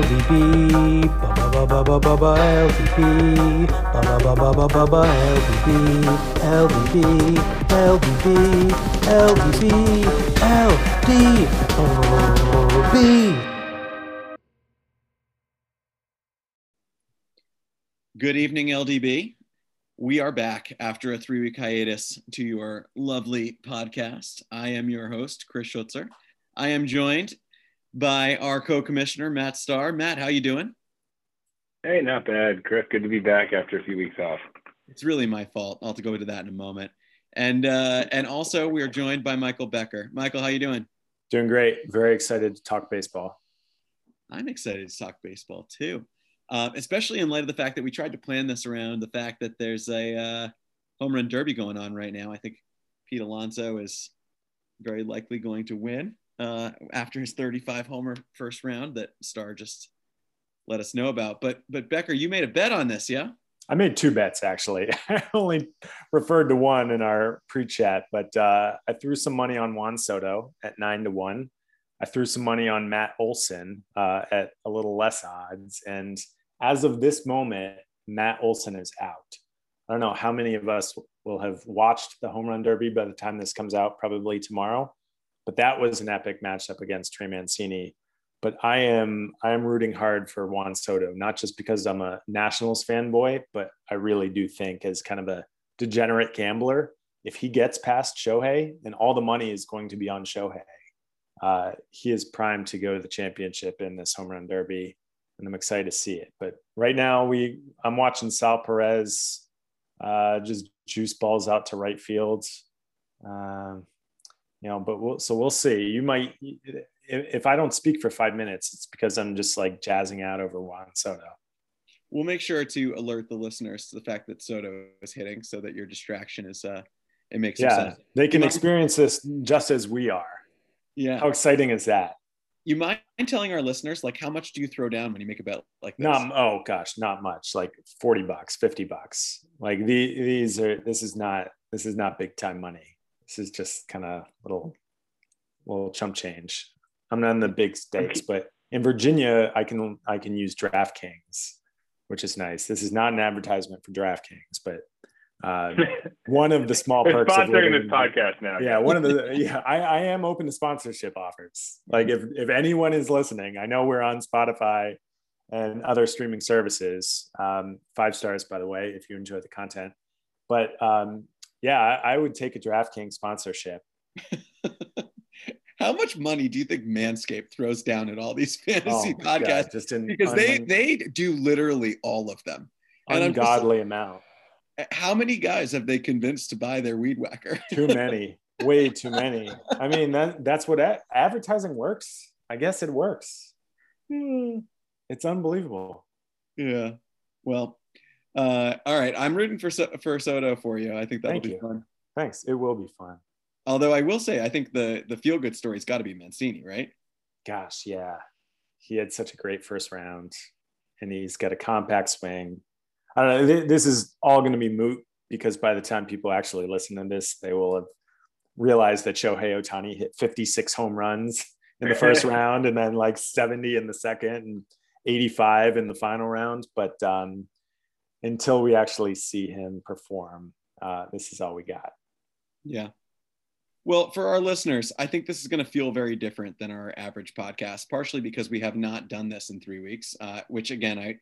LDB, ba ba ba ba ba ba LDB, ba ba ba ba ba ba LDB, LDB, LDB, LDB, LDB. Good evening, LDB. We are back after a three week hiatus to your lovely podcast. I am your host, Chris Schutzer. I am joined by our co-commissioner Matt Starr. Matt, how you doing? Hey, not bad, Chris. Good to be back after a few weeks off. It's really my fault. I'll have to go into that in a moment. And uh, and also we are joined by Michael Becker. Michael, how you doing? Doing great. Very excited to talk baseball. I'm excited to talk baseball too, uh, especially in light of the fact that we tried to plan this around the fact that there's a uh, home run derby going on right now. I think Pete Alonso is very likely going to win uh, after his 35 homer first round that Star just let us know about. But but Becker, you made a bet on this, yeah? I made two bets actually. I only referred to one in our pre-chat, but uh, I threw some money on Juan Soto at nine to one. I threw some money on Matt Olson uh, at a little less odds, and as of this moment, Matt Olson is out. I don't know how many of us will have watched the home run derby by the time this comes out, probably tomorrow. But that was an epic matchup against Trey Mancini. But I am I am rooting hard for Juan Soto, not just because I'm a Nationals fanboy, but I really do think as kind of a degenerate gambler, if he gets past Shohei, then all the money is going to be on Shohei. Uh, he is primed to go to the championship in this home run derby, and I'm excited to see it. But right now, we I'm watching Sal Perez uh, just juice balls out to right field. Um, you know but we'll so we'll see you might if i don't speak for five minutes it's because i'm just like jazzing out over juan soto we'll make sure to alert the listeners to the fact that soto is hitting so that your distraction is uh it makes yeah sense they can experience this just as we are yeah how exciting is that you mind telling our listeners like how much do you throw down when you make a bet like this? Not oh gosh, not much. Like 40 bucks, 50 bucks. Like the, these are this is not this is not big time money. This is just kind of little little chump change. I'm not in the big stakes, but in Virginia, I can I can use DraftKings, which is nice. This is not an advertisement for DraftKings, but uh, one of the small perks of living this podcast now. Yeah, one of the yeah, I, I am open to sponsorship offers. Like if if anyone is listening, I know we're on Spotify and other streaming services. Um, five stars, by the way, if you enjoy the content. But um, yeah, I, I would take a DraftKings sponsorship. How much money do you think Manscaped throws down at all these fantasy oh podcasts? God, because they they do literally all of them. And Ungodly just, amount. How many guys have they convinced to buy their weed whacker? too many, way too many. I mean, that that's what a- advertising works. I guess it works. Hmm. It's unbelievable. Yeah. Well, uh, all right, I'm rooting for for Soto for you. I think that'll Thank be you. fun. Thanks. It will be fun. Although I will say, I think the the feel good story's got to be Mancini, right? Gosh, yeah. He had such a great first round, and he's got a compact swing. I don't know. This is all going to be moot because by the time people actually listen to this, they will have realized that Shohei Ohtani hit 56 home runs in the first round, and then like 70 in the second, and 85 in the final round. But um, until we actually see him perform, uh, this is all we got. Yeah. Well, for our listeners, I think this is going to feel very different than our average podcast, partially because we have not done this in three weeks, uh, which again, I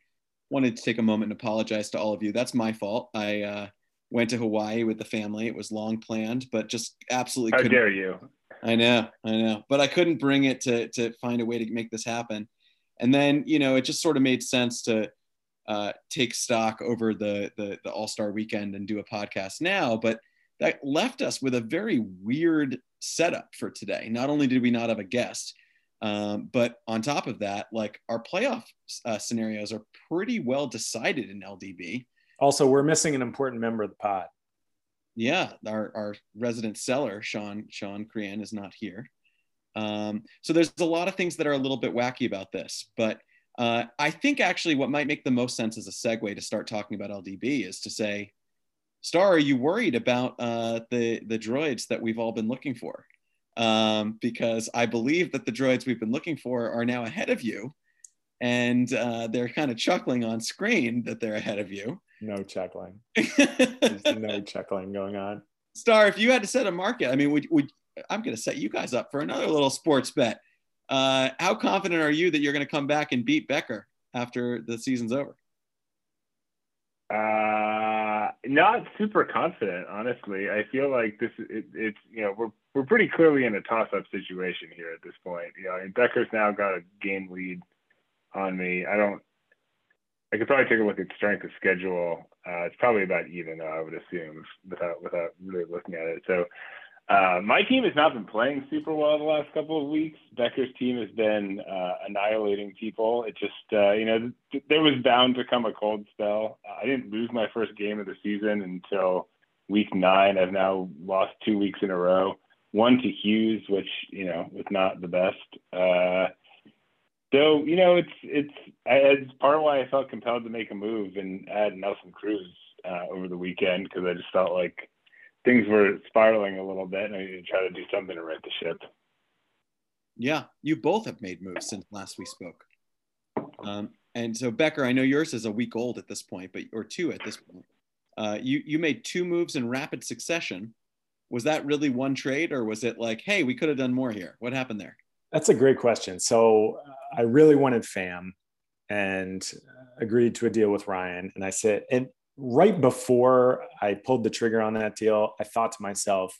wanted to take a moment and apologize to all of you. That's my fault. I uh, went to Hawaii with the family. It was long planned, but just absolutely How couldn't. dare you? I know, I know, but I couldn't bring it to, to find a way to make this happen. And then, you know, it just sort of made sense to uh, take stock over the, the, the All Star weekend and do a podcast now. But that left us with a very weird setup for today. Not only did we not have a guest, um, but on top of that, like our playoff uh, scenarios are pretty well decided in LDB. Also, we're missing an important member of the pod. Yeah, our, our resident seller, Sean Sean Crean, is not here. Um, so there's a lot of things that are a little bit wacky about this, but uh, I think actually what might make the most sense as a segue to start talking about LDB is to say, Star, are you worried about uh, the the droids that we've all been looking for? Um, because I believe that the droids we've been looking for are now ahead of you. and uh, they're kind of chuckling on screen that they're ahead of you. No chuckling. There's no chuckling going on. Star, if you had to set a market, I mean, would, would I'm going to set you guys up for another little sports bet. Uh, how confident are you that you're going to come back and beat Becker after the season's over? Uh, not super confident, honestly. I feel like this it, it's you know we're we're pretty clearly in a toss-up situation here at this point. You know, mean, Becker's now got a game lead on me. I don't. I could probably take a look at strength of schedule. Uh, it's probably about even, though I would assume, without without really looking at it. So uh, my team has not been playing super well the last couple of weeks. Becker's team has been uh, annihilating people. It just, uh, you know, th- there was bound to come a cold spell. I didn't lose my first game of the season until week nine. I've now lost two weeks in a row. One to Hughes, which you know was not the best. Uh, so you know, it's it's it's part of why I felt compelled to make a move and add Nelson Cruz uh, over the weekend because I just felt like things were spiraling a little bit, and I need to try to do something to right the ship. Yeah, you both have made moves since last we spoke. Um, and so Becker, I know yours is a week old at this point, but or two at this point. Uh, you you made two moves in rapid succession. Was that really one trade, or was it like, hey, we could have done more here? What happened there? That's a great question. So I really wanted Pham, and agreed to a deal with Ryan. And I said, and right before I pulled the trigger on that deal, I thought to myself,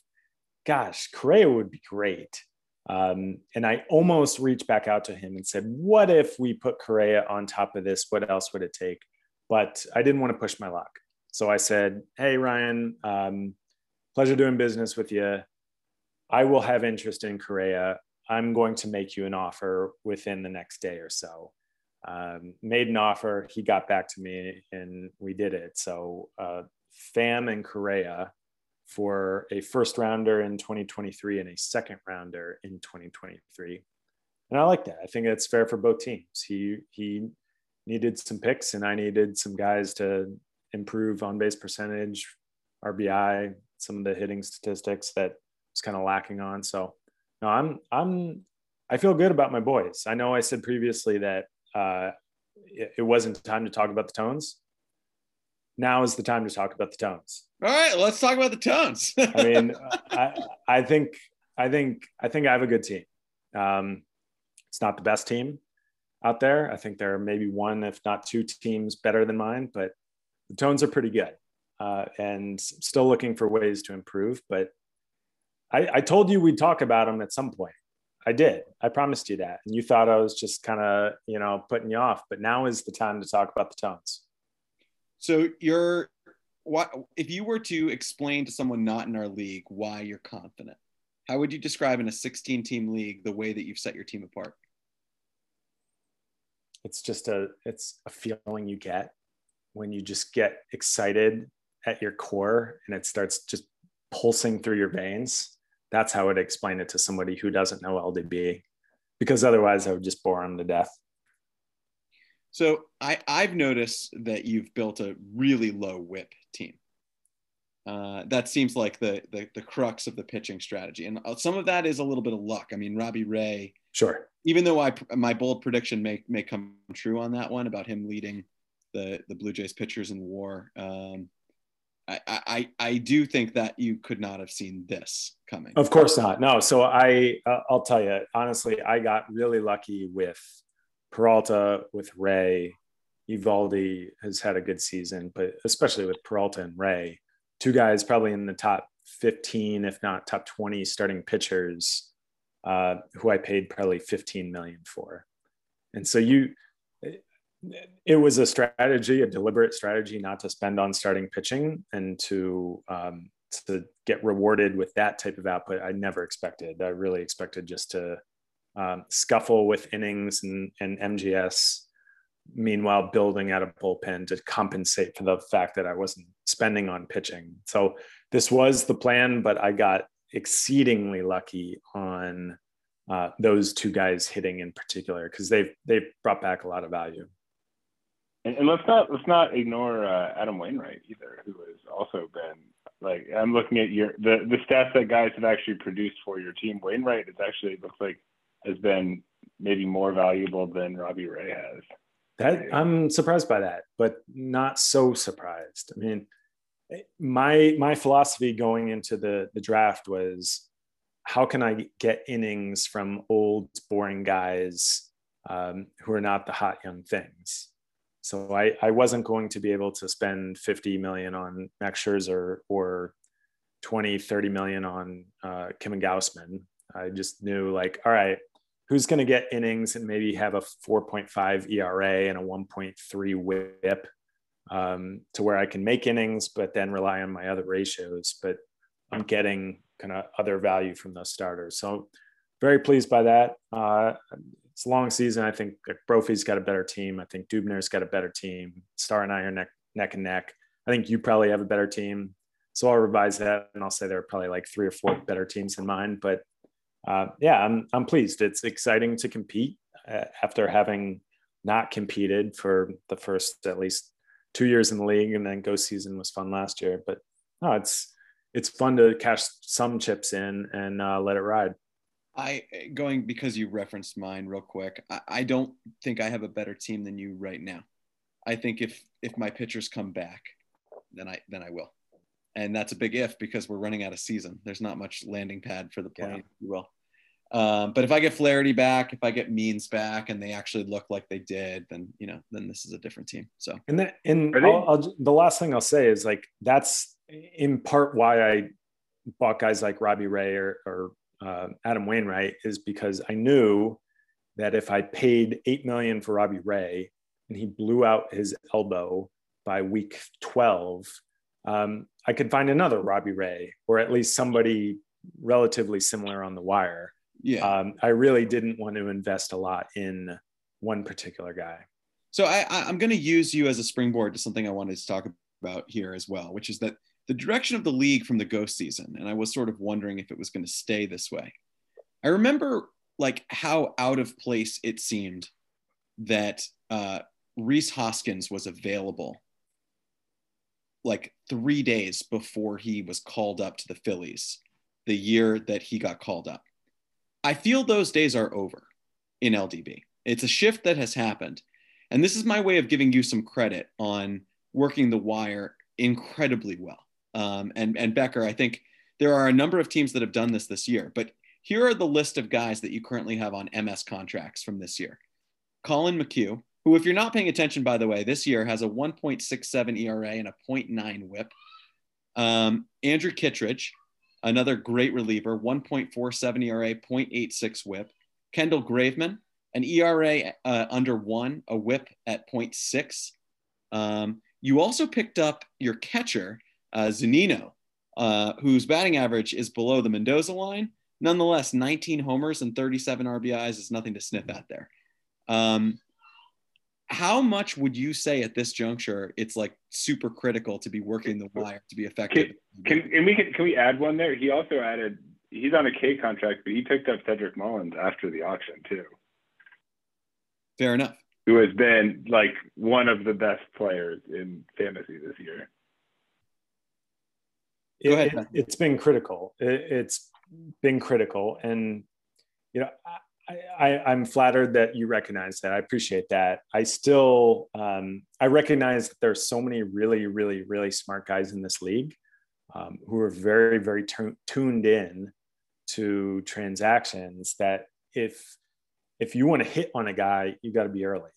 gosh, Correa would be great. Um, and I almost reached back out to him and said, what if we put Correa on top of this? What else would it take? But I didn't want to push my luck. So I said, hey, Ryan, um, pleasure doing business with you. I will have interest in Correa. I'm going to make you an offer within the next day or so um, made an offer. He got back to me and we did it. So, uh, Pham and Correa for a first rounder in 2023 and a second rounder in 2023. And I like that. I think that's fair for both teams. He he needed some picks, and I needed some guys to improve on base percentage, RBI, some of the hitting statistics that was kind of lacking on. So, no, I'm I'm I feel good about my boys. I know I said previously that uh, it, it wasn't time to talk about the tones. Now is the time to talk about the tones. All right, let's talk about the tones. I mean, I, I think, I think, I think I have a good team. Um, it's not the best team out there. I think there are maybe one, if not two teams better than mine, but the tones are pretty good. Uh, and still looking for ways to improve. But I, I, told you we'd talk about them at some point. I did. I promised you that. And you thought I was just kind of, you know, putting you off, but now is the time to talk about the tones. So you're what if you were to explain to someone not in our league why you're confident? How would you describe in a 16 team league the way that you've set your team apart? It's just a it's a feeling you get when you just get excited at your core and it starts just pulsing through your veins that's how I'd explain it to somebody who doesn't know LDB, because otherwise I would just bore them to death. So I, I've noticed that you've built a really low whip team. Uh, that seems like the, the, the crux of the pitching strategy, and uh, some of that is a little bit of luck. I mean, Robbie Ray. Sure. Even though I my bold prediction may may come true on that one about him leading the the Blue Jays pitchers in WAR. Um, I, I, I do think that you could not have seen this coming. Of course not. No. So I, uh, I'll tell you honestly, I got really lucky with Peralta, with Ray. Eovaldi has had a good season, but especially with Peralta and Ray, two guys probably in the top 15, if not top 20 starting pitchers, uh, who I paid probably 15 million for. And so you, it was a strategy, a deliberate strategy, not to spend on starting pitching and to um, to get rewarded with that type of output. I never expected. I really expected just to um, scuffle with innings and, and MGS. Meanwhile, building out a bullpen to compensate for the fact that I wasn't spending on pitching. So this was the plan, but I got exceedingly lucky on uh, those two guys hitting in particular because they've they've brought back a lot of value. And, and let's not let's not ignore uh, Adam Wainwright either, who has also been like I'm looking at your the the stats that guys have actually produced for your team. Wainwright has actually looks like has been maybe more valuable than Robbie Ray has. That I'm surprised by that, but not so surprised. I mean, my my philosophy going into the the draft was how can I get innings from old boring guys um, who are not the hot young things. So I, I wasn't going to be able to spend 50 million on Max Scherzer or 20, 30 million on uh, and Gausman. I just knew like, all right, who's going to get innings and maybe have a 4.5 ERA and a 1.3 whip um, to where I can make innings, but then rely on my other ratios. But I'm getting kind of other value from those starters. So very pleased by that. Uh, it's a long season. I think Brophy's got a better team. I think Dubner's got a better team. Star and I are neck neck and neck. I think you probably have a better team. So I'll revise that and I'll say there are probably like three or four better teams than mine. But uh, yeah, I'm I'm pleased. It's exciting to compete uh, after having not competed for the first at least two years in the league, and then go season was fun last year. But no, it's it's fun to cash some chips in and uh, let it ride. I going because you referenced mine real quick. I, I don't think I have a better team than you right now. I think if if my pitchers come back, then I then I will, and that's a big if because we're running out of season. There's not much landing pad for the plane, yeah. you will. Um, but if I get Flaherty back, if I get Means back, and they actually look like they did, then you know, then this is a different team. So and then and I'll, I'll, the last thing I'll say is like that's in part why I bought guys like Robbie Ray or, or uh, Adam Wainwright is because I knew that if I paid eight million for Robbie Ray and he blew out his elbow by week twelve, um, I could find another Robbie Ray or at least somebody relatively similar on the wire. Yeah, um, I really didn't want to invest a lot in one particular guy. So I, I'm going to use you as a springboard to something I wanted to talk about here as well, which is that the direction of the league from the ghost season. And I was sort of wondering if it was going to stay this way. I remember like how out of place it seemed that uh, Rhys Hoskins was available like three days before he was called up to the Phillies, the year that he got called up. I feel those days are over in LDB. It's a shift that has happened. And this is my way of giving you some credit on working the wire incredibly well. Um, and, and Becker, I think there are a number of teams that have done this this year, but here are the list of guys that you currently have on MS contracts from this year. Collin McHugh, who, if you're not paying attention, by the way, this year has a 1.67 ERA and a 0.9 whip. Um, Andrew Kittredge, another great reliever, 1.47 ERA, 0.86 whip. Kendall Graveman, an ERA uh, under one, a whip at 0.6. Um, you also picked up your catcher, uh, Zunino, uh, whose batting average is below the Mendoza line. Nonetheless, 19 homers and 37 RBIs is nothing to sniff at there. Um, how much would you say at this juncture it's like super critical to be working the wire to be effective? Can, can and we can, can we add one there? He also added he's on a K contract, but he picked up Cedric Mullins after the auction too. Fair enough. Who has been like one of the best players in fantasy this year. Go ahead. It, it's been critical. It, has been critical, and you know, I, I, am flattered that you recognize that. I appreciate that. I still, um, I recognize that there's so many really, really, really smart guys in this league um, who are very, very t- tuned in to transactions. That if if you want to hit on a guy, you got to be early.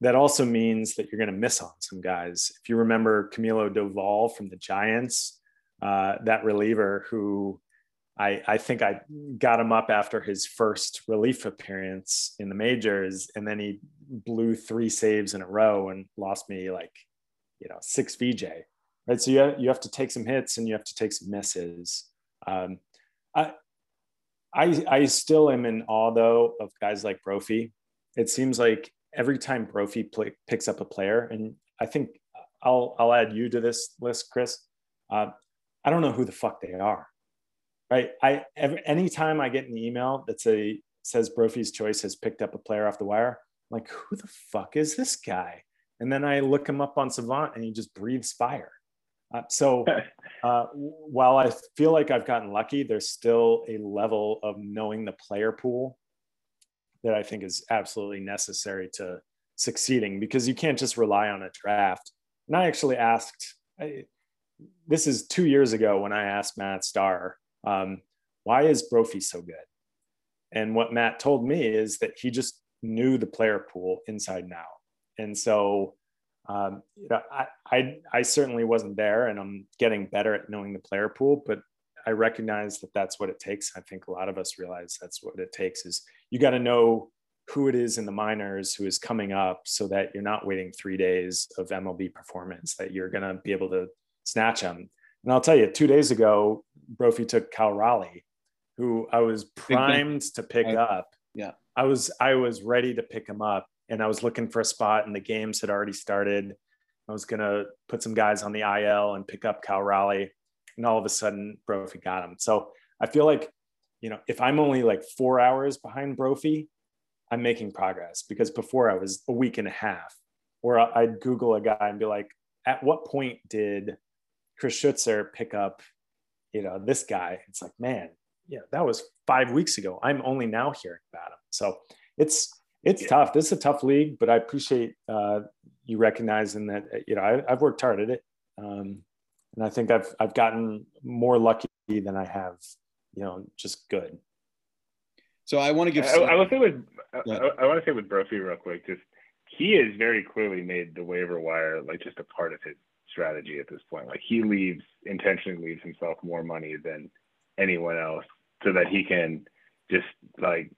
That also means that you're going to miss on some guys. If you remember Camilo Doval from the Giants, uh, that reliever who I, I think I got him up after his first relief appearance in the majors, and then he blew three saves in a row and lost me like, you know, six VJ. Right, so you have, you have to take some hits and you have to take some misses. Um, I, I I still am in awe though of guys like Brophy. It seems like every time Brophy picks up a player, and I think I'll I'll add you to this list, Chris. Uh, I don't know who the fuck they are. Right. I every, anytime I get an email that say says Brophy's choice has picked up a player off the wire, I'm like, who the fuck is this guy? And then I look him up on Savant and he just breathes fire. Uh, so uh, while I feel like I've gotten lucky, there's still a level of knowing the player pool that I think is absolutely necessary to succeeding because you can't just rely on a draft. And I actually asked, I, this is two years ago when I asked Matt Starr, um, why is Brophy so good? And what Matt told me is that he just knew the player pool inside and out. And so, um, you know, I, I, I certainly wasn't there and I'm getting better at knowing the player pool, but I recognize that that's what it takes. I think a lot of us realize that's what it takes is you got to know who it is in the minors who is coming up so that you're not waiting three days of MLB performance, that you're going to be able to snatch him. And I'll tell you, two days ago, Brophy took Cal Raleigh, who I was primed to pick up. Yeah. I was I was ready to pick him up and I was looking for a spot and the games had already started. I was gonna put some guys on the IL and pick up Cal Raleigh. And all of a sudden Brophy got him. So I feel like, you know, if I'm only like four hours behind Brophy, I'm making progress because before I was a week and a half. Or I'd Google a guy and be like, at what point did Chris Schutzer pick up, you know, this guy? It's like, man, yeah, that was five weeks ago. I'm only now hearing about him. So it's it's yeah. tough. This is a tough league, but I appreciate uh, you recognizing that. You know, I, have worked hard at it, um, and I think I've I've gotten more lucky than I have, you know, just good. So I want to give. I, I will say with yeah. I, I want to say with Brophy real quick. Just he has very clearly made the waiver wire like just a part of his strategy at this point. Like he leaves intentionally leaves himself more money than anyone else so that he can just like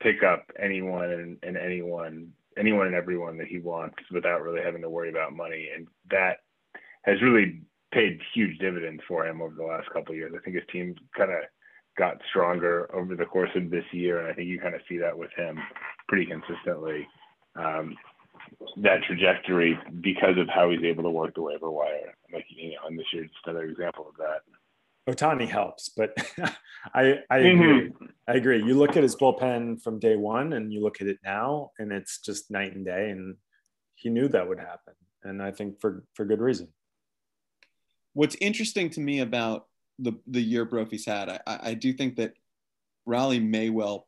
pick up anyone and, and anyone anyone and everyone that he wants without really having to worry about money. And that has really paid huge dividends for him over the last couple years. I think his team kind of got stronger over the course of this year and i think you kind of see that with him pretty consistently. Um, that trajectory because of how he's able to work the waiver wire like you know and this year's another example of that Ohtani helps, but I I agree. Mm-hmm. I agree. You look at his bullpen from day one, and you look at it now, and it's just night and day. And he knew that would happen, and I think for for good reason. What's interesting to me about the the year Brophy's had, I, I do think that Raleigh may well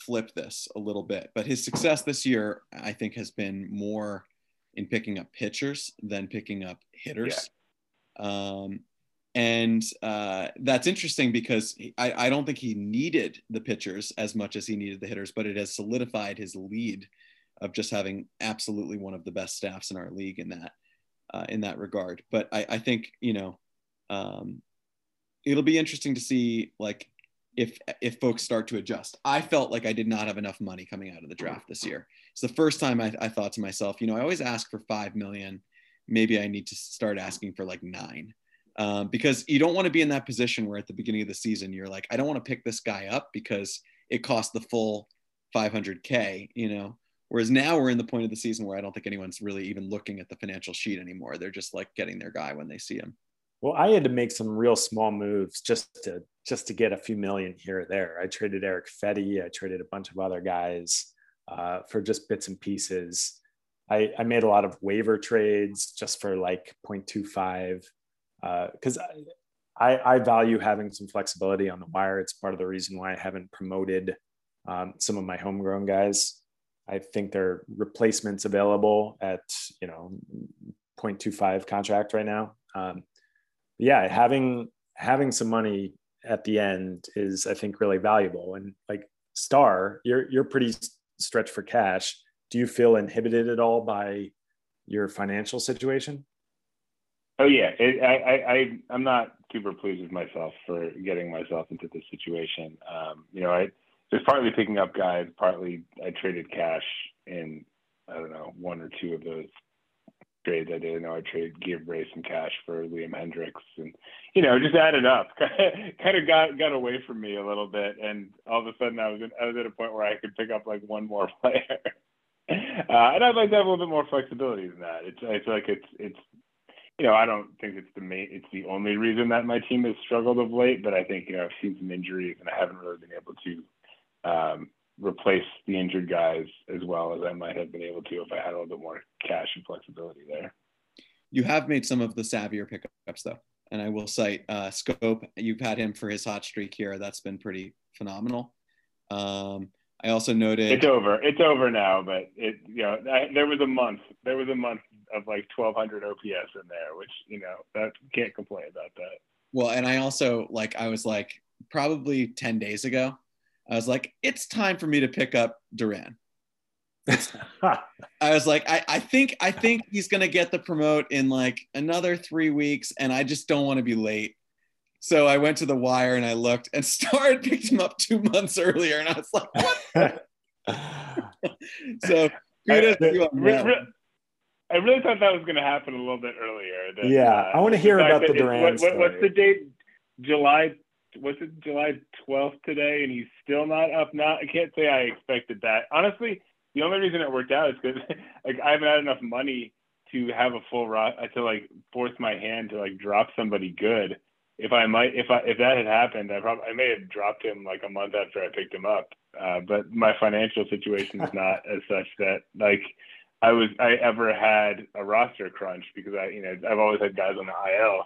flip this a little bit, but his success this year, I think, has been more in picking up pitchers than picking up hitters. Yeah. Um, and uh, that's interesting because I, I, don't think he needed the pitchers as much as he needed the hitters, but it has solidified his lead of just having absolutely one of the best staffs in our league in that uh, in that regard. But I, I think you know um, it'll be interesting to see like if if folks start to adjust. I felt like I did not have enough money coming out of the draft this year. It's the first time I, I thought to myself, you know, I always ask for five million. Maybe I need to start asking for like nine um, because you don't want to be in that position where at the beginning of the season you're like, I don't want to pick this guy up because it cost the full 500k, you know. Whereas now we're in the point of the season where I don't think anyone's really even looking at the financial sheet anymore. They're just like getting their guy when they see him. Well, I had to make some real small moves just to just to get a few million here or there. I traded Eric Fedde. I traded a bunch of other guys uh, for just bits and pieces. I, I made a lot of waiver trades just for like 0.25 because uh, I, I, value having some flexibility on the wire. It's part of the reason why I haven't promoted um, some of my homegrown guys. I think there are replacements available at you know 0.25 contract right now. Um, yeah, having having some money at the end is I think really valuable. And like Star, you're you're pretty stretched for cash. Do you feel inhibited at all by your financial situation? Oh yeah, it, I, I I'm not super pleased with myself for getting myself into this situation. Um, you know, I just partly picking up guys, partly I traded cash in I don't know one or two of those trades I did. I know I traded give Ray some cash for Liam Hendriks, and you know, just added up. kind of got got away from me a little bit, and all of a sudden I was in, I was at a point where I could pick up like one more player. Uh, and I'd like to have a little bit more flexibility than that. It's I feel like it's it's you know, I don't think it's the main, it's the only reason that my team has struggled of late, but I think, you know, I've seen some injuries and I haven't really been able to um, replace the injured guys as well as I might have been able to if I had a little bit more cash and flexibility there. You have made some of the savvier pickups though. And I will cite uh, Schoop. You've had him for his hot streak here. That's been pretty phenomenal. Um, I also noted it's over. It's over now, but it you know I, there was a month. There was a month of like 1200 OPS in there, which you know that can't complain about that. Well, and I also like I was like probably 10 days ago, I was like, it's time for me to pick up Duran. I was like, I, I think I think he's gonna get the promote in like another three weeks, and I just don't want to be late. So I went to the wire and I looked, and Star had picked him up two months earlier, and I was like, what? so kudos to you on Re- re- I really thought that was going to happen a little bit earlier. that, Yeah, I wanna hear fact about the Duran what- what- What's the date? July. What's it? July 12th today, and he's still not up. Not. I can't say I expected that. Honestly, the only reason it worked out is because like I haven't had enough money to have a full rot to like force my hand to like drop somebody good. If I might, if I if that had happened, I probably I may have dropped him like a month after I picked him up. Uh, but my financial situation is not as such that like I was I ever had a roster crunch because I you know I've always had guys on the IL.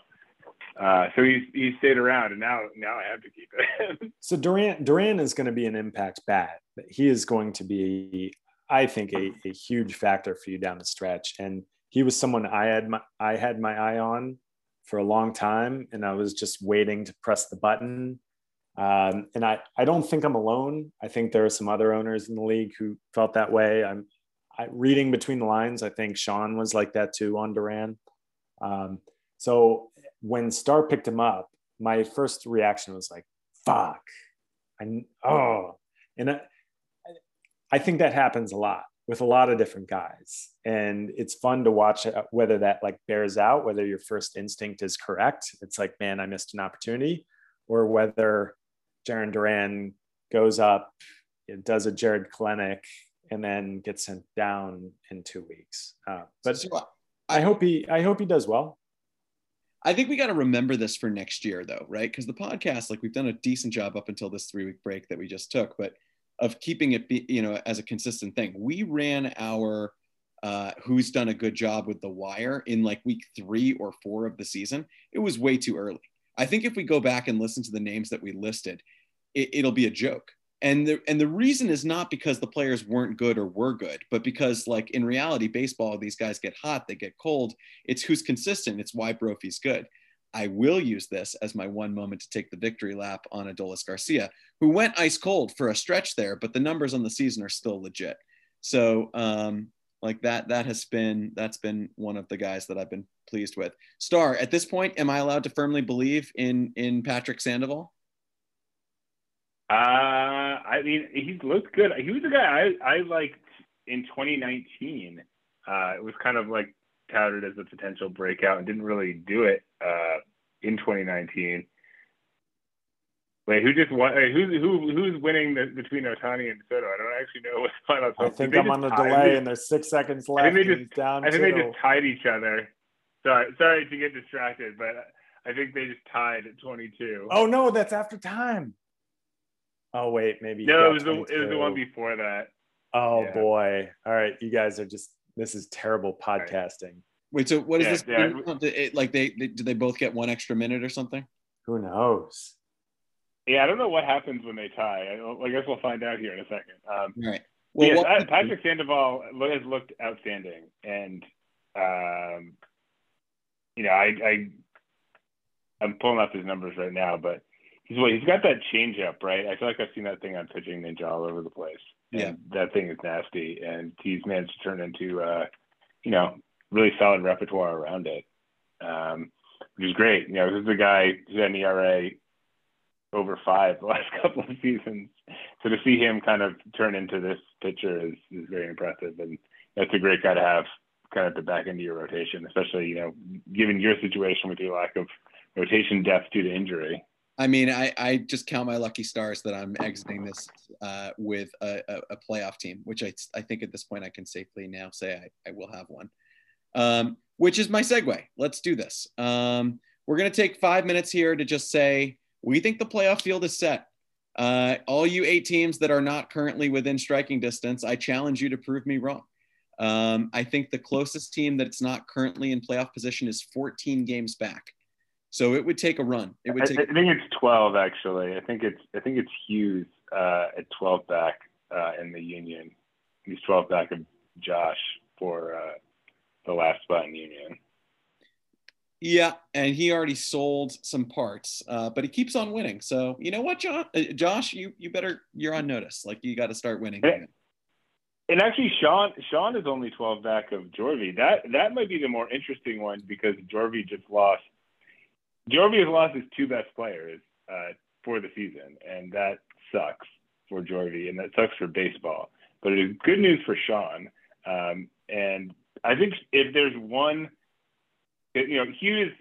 Uh, so he's he stayed around and now now I have to keep it. So Duran Duran is going to be an impact bat. He is going to be, I think, a, a huge factor for you down the stretch. And he was someone I had my I had my eye on for a long time, and I was just waiting to press the button. Um, and I I don't think I'm alone. I think there are some other owners in the league who felt that way. I'm I, reading between the lines. I think Sean was like that too on Duran. Um, so when Star picked him up, my first reaction was like, "Fuck." I oh, and I, I think that happens a lot with a lot of different guys, and it's fun to watch uh, whether that like bears out, whether your first instinct is correct. It's like, man, I missed an opportunity, or whether Jarren Duran goes up, does a Jarred Kelenic, and then gets sent down in two weeks. Uh, but So I hope he, I hope he does well. I think we got to remember this for next year, though, right? Because the podcast, like we've done a decent job up until this three week break that we just took, but of keeping it, be, you know, as a consistent thing. We ran our uh, who's done a good job with the wire in like week three or four of the season. It was way too early. I think if we go back and listen to the names that we listed, it, it'll be a joke. And the and the reason is not because the players weren't good or were good, but because like in reality, baseball, these guys get hot, they get cold. It's who's consistent. It's why Brophy's good. I will use this as my one moment to take the victory lap on Adolis Garcia, who went ice cold for a stretch there, but the numbers on the season are still legit. So um, like that, that has been that's been one of the guys that I've been pleased with. Star, at this point, am I allowed to firmly believe in in Patrick Sandoval? Uh, I mean, he looked good. He was a guy I, I liked in 2019. Uh, it was kind of like touted as a potential breakout and didn't really do it uh, in 2019. Wait, who just won? Wait, who's who? Who's winning the, between Ohtani and Soto? I don't actually know what the final. I think I'm on the delay, and there's six seconds left. I think they just- he's down I think they just tied each other. Sorry, sorry to get distracted, but I think they just tied at 22. Oh no, that's after time. Oh wait, maybe. no, it was the it was the one before that. Oh yeah. boy! All right, you guys are just. This is terrible right. podcasting. Wait, so what is Yeah, this? yeah. it- like they, they do they both get one extra minute or something? Who knows? Yeah, I don't know what happens when they tie. I, I guess we'll find out here in a second. Um, All right. Well, yes, what- Patrick Sandoval has looked outstanding, and um, you know, I, I I'm pulling up his numbers right now, but he's what he's got that changeup, right? I feel like I've seen that thing on pitching ninja all over the place. And Yeah. that thing is nasty, and he's managed to turn into uh, you know really solid repertoire around it, um, which is great. You know, this is a guy who's had an ERA over five the last couple of seasons. So to see him kind of turn into this pitcher is, is very impressive. And that's a great guy to have kind of at the back end of your rotation, especially, you know, given your situation with your lack of rotation depth due to injury. I mean, I, I just count my lucky stars that I'm exiting this uh, with a, a, a playoff team, which I, I think at this point I can safely now say I, I will have one, um, which is my segue. Let's do this. Um, we're going to take five minutes here to just say we think the playoff field is set. Uh, all you eight teams that are not currently within striking distance, I challenge you to prove me wrong. Um, I think the closest team that's not currently in playoff position is 14 games back. So it would take a run. It would I, take. I think it's 12 actually. I think it's, I think it's Hughes uh, at 12 back. Uh, 12 back of Josh for uh, the last spot in Union. Yeah, and he already sold some parts, uh, but he keeps on winning. So you know what, John, uh, Josh, you you better you're on notice. Like you got to start winning. And, and actually, Sean Sean is only 12 back of Jorvi. That that might be the more interesting one because Jorvi just lost. Jorvi has lost his two best players uh, for the season, and that sucks for Jorvi, and that sucks for baseball. But it is good news for Sean. Um, and I think if there's one you know, Hughes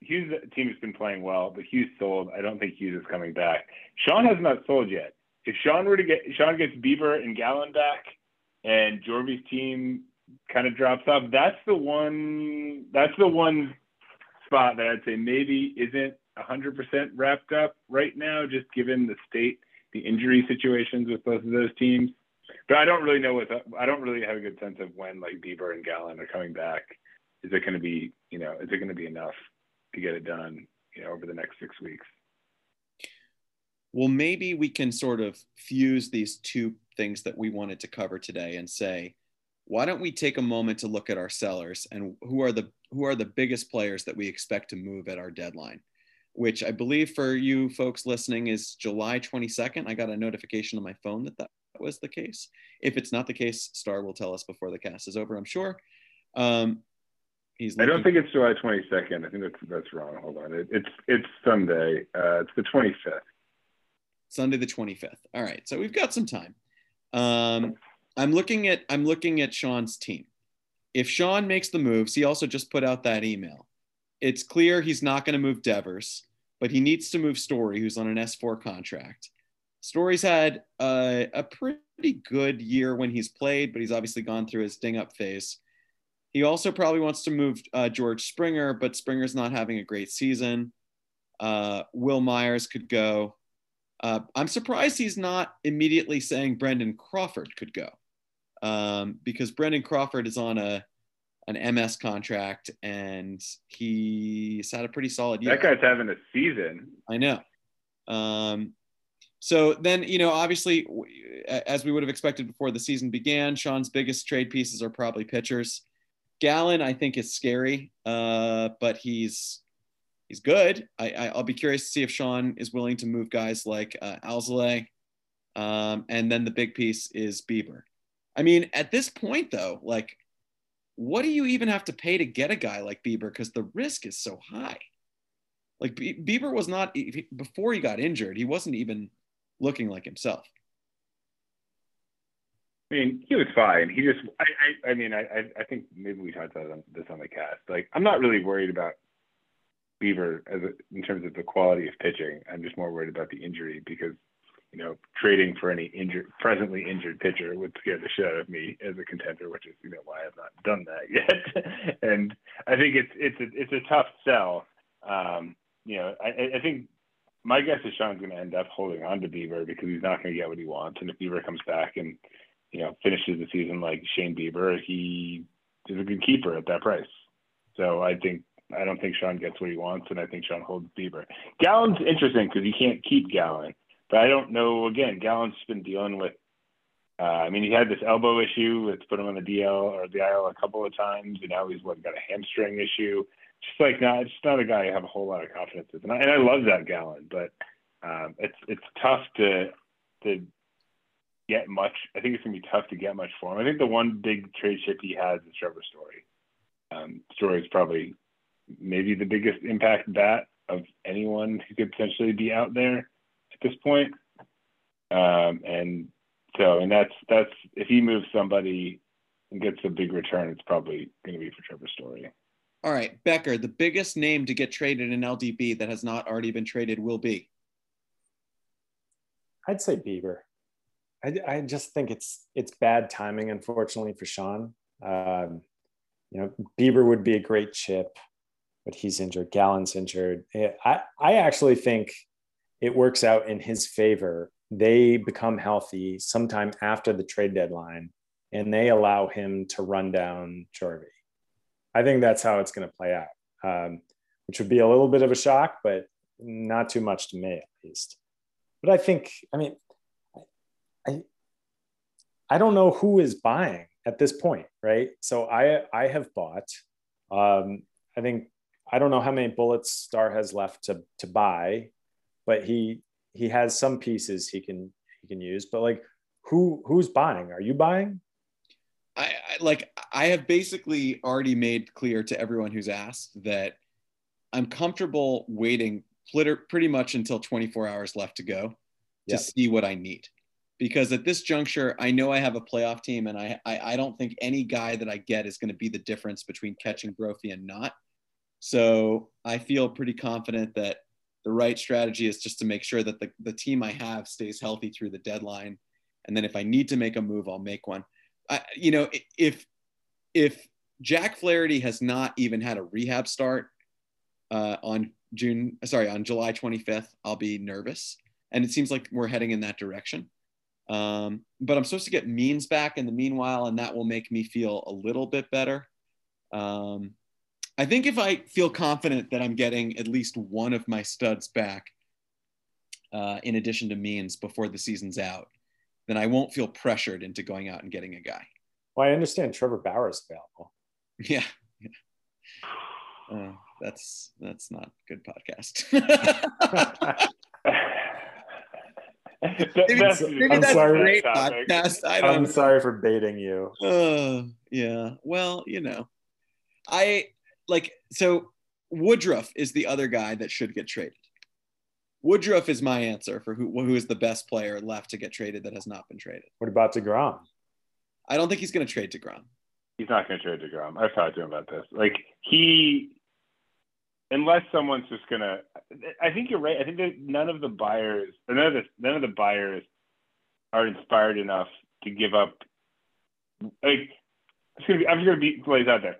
Hughes team has been playing well, but Hughes sold. I don't think Hughes is coming back. Sean has not sold yet. If Sean were to get Sean gets Bieber and Gallen back, and Jorvi's team kind of drops off, that's the one. That's the one spot that I'd say maybe isn't 100% wrapped up right now, just given the state, the injury situations with both of those teams. But I don't really know what. I don't really have a good sense of when like Bieber and Gallen are coming back is it going to be you know is it going to be enough to get it done you know over the next six weeks well maybe we can sort of fuse these two things that we wanted to cover today and say why don't we take a moment to look at our sellers and who are the who are the biggest players that we expect to move at our deadline which i believe for you folks listening is july 22nd i got a notification on my phone that that was the case if it's not the case star will tell us before the cast is over i'm sure um, He's I don't think it's July 22nd. I think that's that's wrong. Hold on. It, it's it's Sunday. Uh, it's the 25th. Sunday the 25th. All right. So we've got some time. Um, I'm looking at I'm looking at Sean's team. If Sean makes the moves, he also just put out that email. It's clear he's not going to move Devers, but he needs to move Story, who's on an S4 contract. Story's had a, a pretty good year when he's played, but he's obviously gone through his ding up phase. He also probably wants to move uh, George Springer, but Springer's not having a great season. Uh, Wil Myers could go. Uh, I'm surprised he's not immediately saying Brandon Crawford could go um, because Brandon Crawford is on a an MS contract and he's had a pretty solid year. That guy's having a season. I know. Um, so then, you know, obviously, as we would have expected before the season began, Sean's biggest trade pieces are probably pitchers. Gallen, I think, is scary, uh, but he's he's good. I, I'll be curious to see if Sean is willing to move guys like uh, Alzolay. Um, and then the big piece is Bieber. I mean, at this point, though, like, what do you even have to pay to get a guy like Bieber? Because the risk is so high. Like Bieber was not before he got injured. He wasn't even looking like himself. I mean, he was fine. He just, I, I, I mean, I, I think maybe we talked about this on the cast. Like, I'm not really worried about Bieber as a, in terms of the quality of pitching. I'm just more worried about the injury because, you know, trading for any injured, presently injured pitcher would scare the shit out of me as a contender, which is, you know, why I've not done that yet. and I think it's, it's a, it's a tough sell. Um, you know, I, I think my guess is Sean's going to end up holding on to Bieber because he's not going to get what he wants. And if Bieber comes back and you know, finishes the season like Shane Bieber, he is a good keeper at that price. So I think I don't think Sean gets what he wants, and I think Sean holds Bieber. Gallen's interesting because you can't keep Gallen, but I don't know. Again, Gallen's been dealing with. Uh, I mean, he had this elbow issue that's put him on the DL or the IL a couple of times, and now he's what got a hamstring issue. Just like not, it's not a guy I have a whole lot of confidence with, and I, and I love that Gallen, but um, it's it's tough to to get much. I think it's gonna be tough to get much for him. I think the one big trade chip he has is Trevor Story. Um, Story is probably maybe the biggest impact bat of anyone who could potentially be out there this point. Um, and so, and that's that's if he moves somebody and gets a big return, it's probably going to be for Trevor Story. All right, Becker, the biggest name to get traded in LDB that has not already been traded will be. I'd say Bieber. I, I just think it's it's bad timing, unfortunately, for Sean. Um, you know, Bieber would be a great chip, but he's injured. Gallen's injured. I I actually think it works out in his favor. They become healthy sometime after the trade deadline, and they allow him to run down Jorvi. I think that's how it's going to play out, um, which would be a little bit of a shock, but not too much to me at least. But I think, I mean, I, I don't know who is buying at this point, right? So I I have bought. Um, I think I don't know how many bullets Star has left to to buy, but he he has some pieces he can he can use. But like, who who's buying? Are you buying? I, I like I have basically already made clear to everyone who's asked that I'm comfortable waiting pretty much until 24 hours left to go to yep. see what I need. Because at this juncture, I know I have a playoff team, and I, I, I don't think any guy that I get is going to be the difference between catching Brophy and not. So I feel pretty confident that the right strategy is just to make sure that the, the team I have stays healthy through the deadline. And then if I need to make a move, I'll make one. I, you know, if if Jack Flaherty has not even had a rehab start uh, on June, sorry, on July 25th, I'll be nervous. And it seems like we're heading in that direction. Um, but I'm supposed to get Means back in the meanwhile, and that will make me feel a little bit better. Um, I think if I feel confident that I'm getting at least one of my studs back, uh, in addition to Means before the season's out, then I won't feel pressured into going out and getting a guy. Well, I understand Trevor Bauer is available. Yeah. yeah. Uh, that's that's not good podcast. maybe, that's, maybe I'm that's sorry. great podcast. I don't I'm sorry for baiting you. Uh, yeah. Well, you know, I like so Woodruff is the other guy that should get traded. Woodruff is my answer for who who is the best player left to get traded that has not been traded. What about Degrom? I don't think he's going to trade Degrom. He's not going to trade Degrom. I've talked to him about this. Like he unless someone's just gonna I think you're right. I think that none of the buyers none of the none of the buyers are inspired enough to give up like it's gonna be I'm just gonna be plays out there.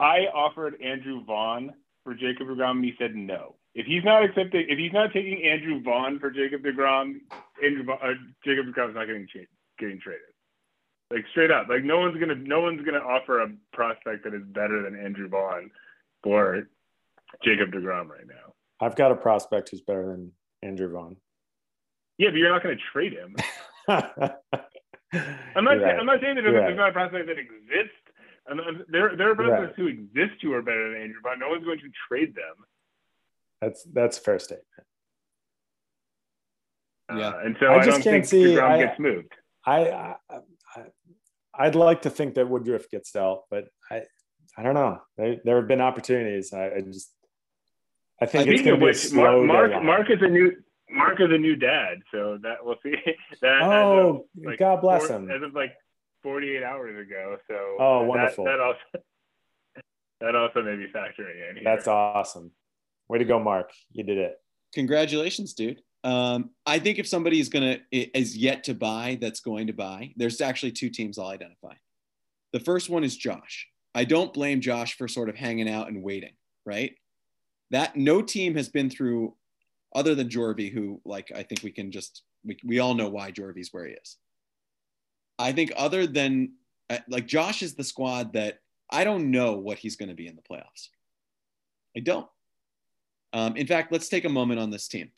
I offered Andrew Vaughn for Jacob DeGrom and he said no. If he's not accepting if he's not taking Andrew Vaughn for Jacob DeGrom, Andrew Vaughn, uh, Jacob DeGrom's not getting getting traded. Like straight up. Like no one's gonna no one's gonna offer a prospect that is better than Andrew Vaughn for Jacob DeGrom right now. I've got a prospect who's better than Andrew Vaughn. Yeah, but you're not going to trade him. I'm not. Right. I'm not saying that there's, right. not a prospect that exists. And there, there are prospects right. who exist who are better than Andrew Vaughn. No one's going to trade them. That's that's a fair statement. Yeah, uh, and so I, I don't think see, DeGrom I, gets moved. I, I, I would like to think that Woodruff gets dealt, but I I don't know. There, there have been opportunities. I, I just, I think I it's going to be a slow Mark, Mark, Mark is a new Mark is a new dad, so that we'll see. that oh, of, like, God bless four, him. As of like 48 hours ago. So oh, wonderful. That, that also that also may be factoring in. Here. That's awesome. Way to go, Mark. You did it. Congratulations, dude. Um, I think if somebody is gonna is yet to buy, that's going to buy. There's actually two teams I'll identify. The first one is Josh. I don't blame Josh for sort of hanging out and waiting, right? That no team has been through, other than Jorvy, who like I think we can just we we all know why Jorvy's where he is. I think other than uh, like Josh is the squad that I don't know what he's going to be in the playoffs. I don't. Um, in fact, let's take a moment on this team.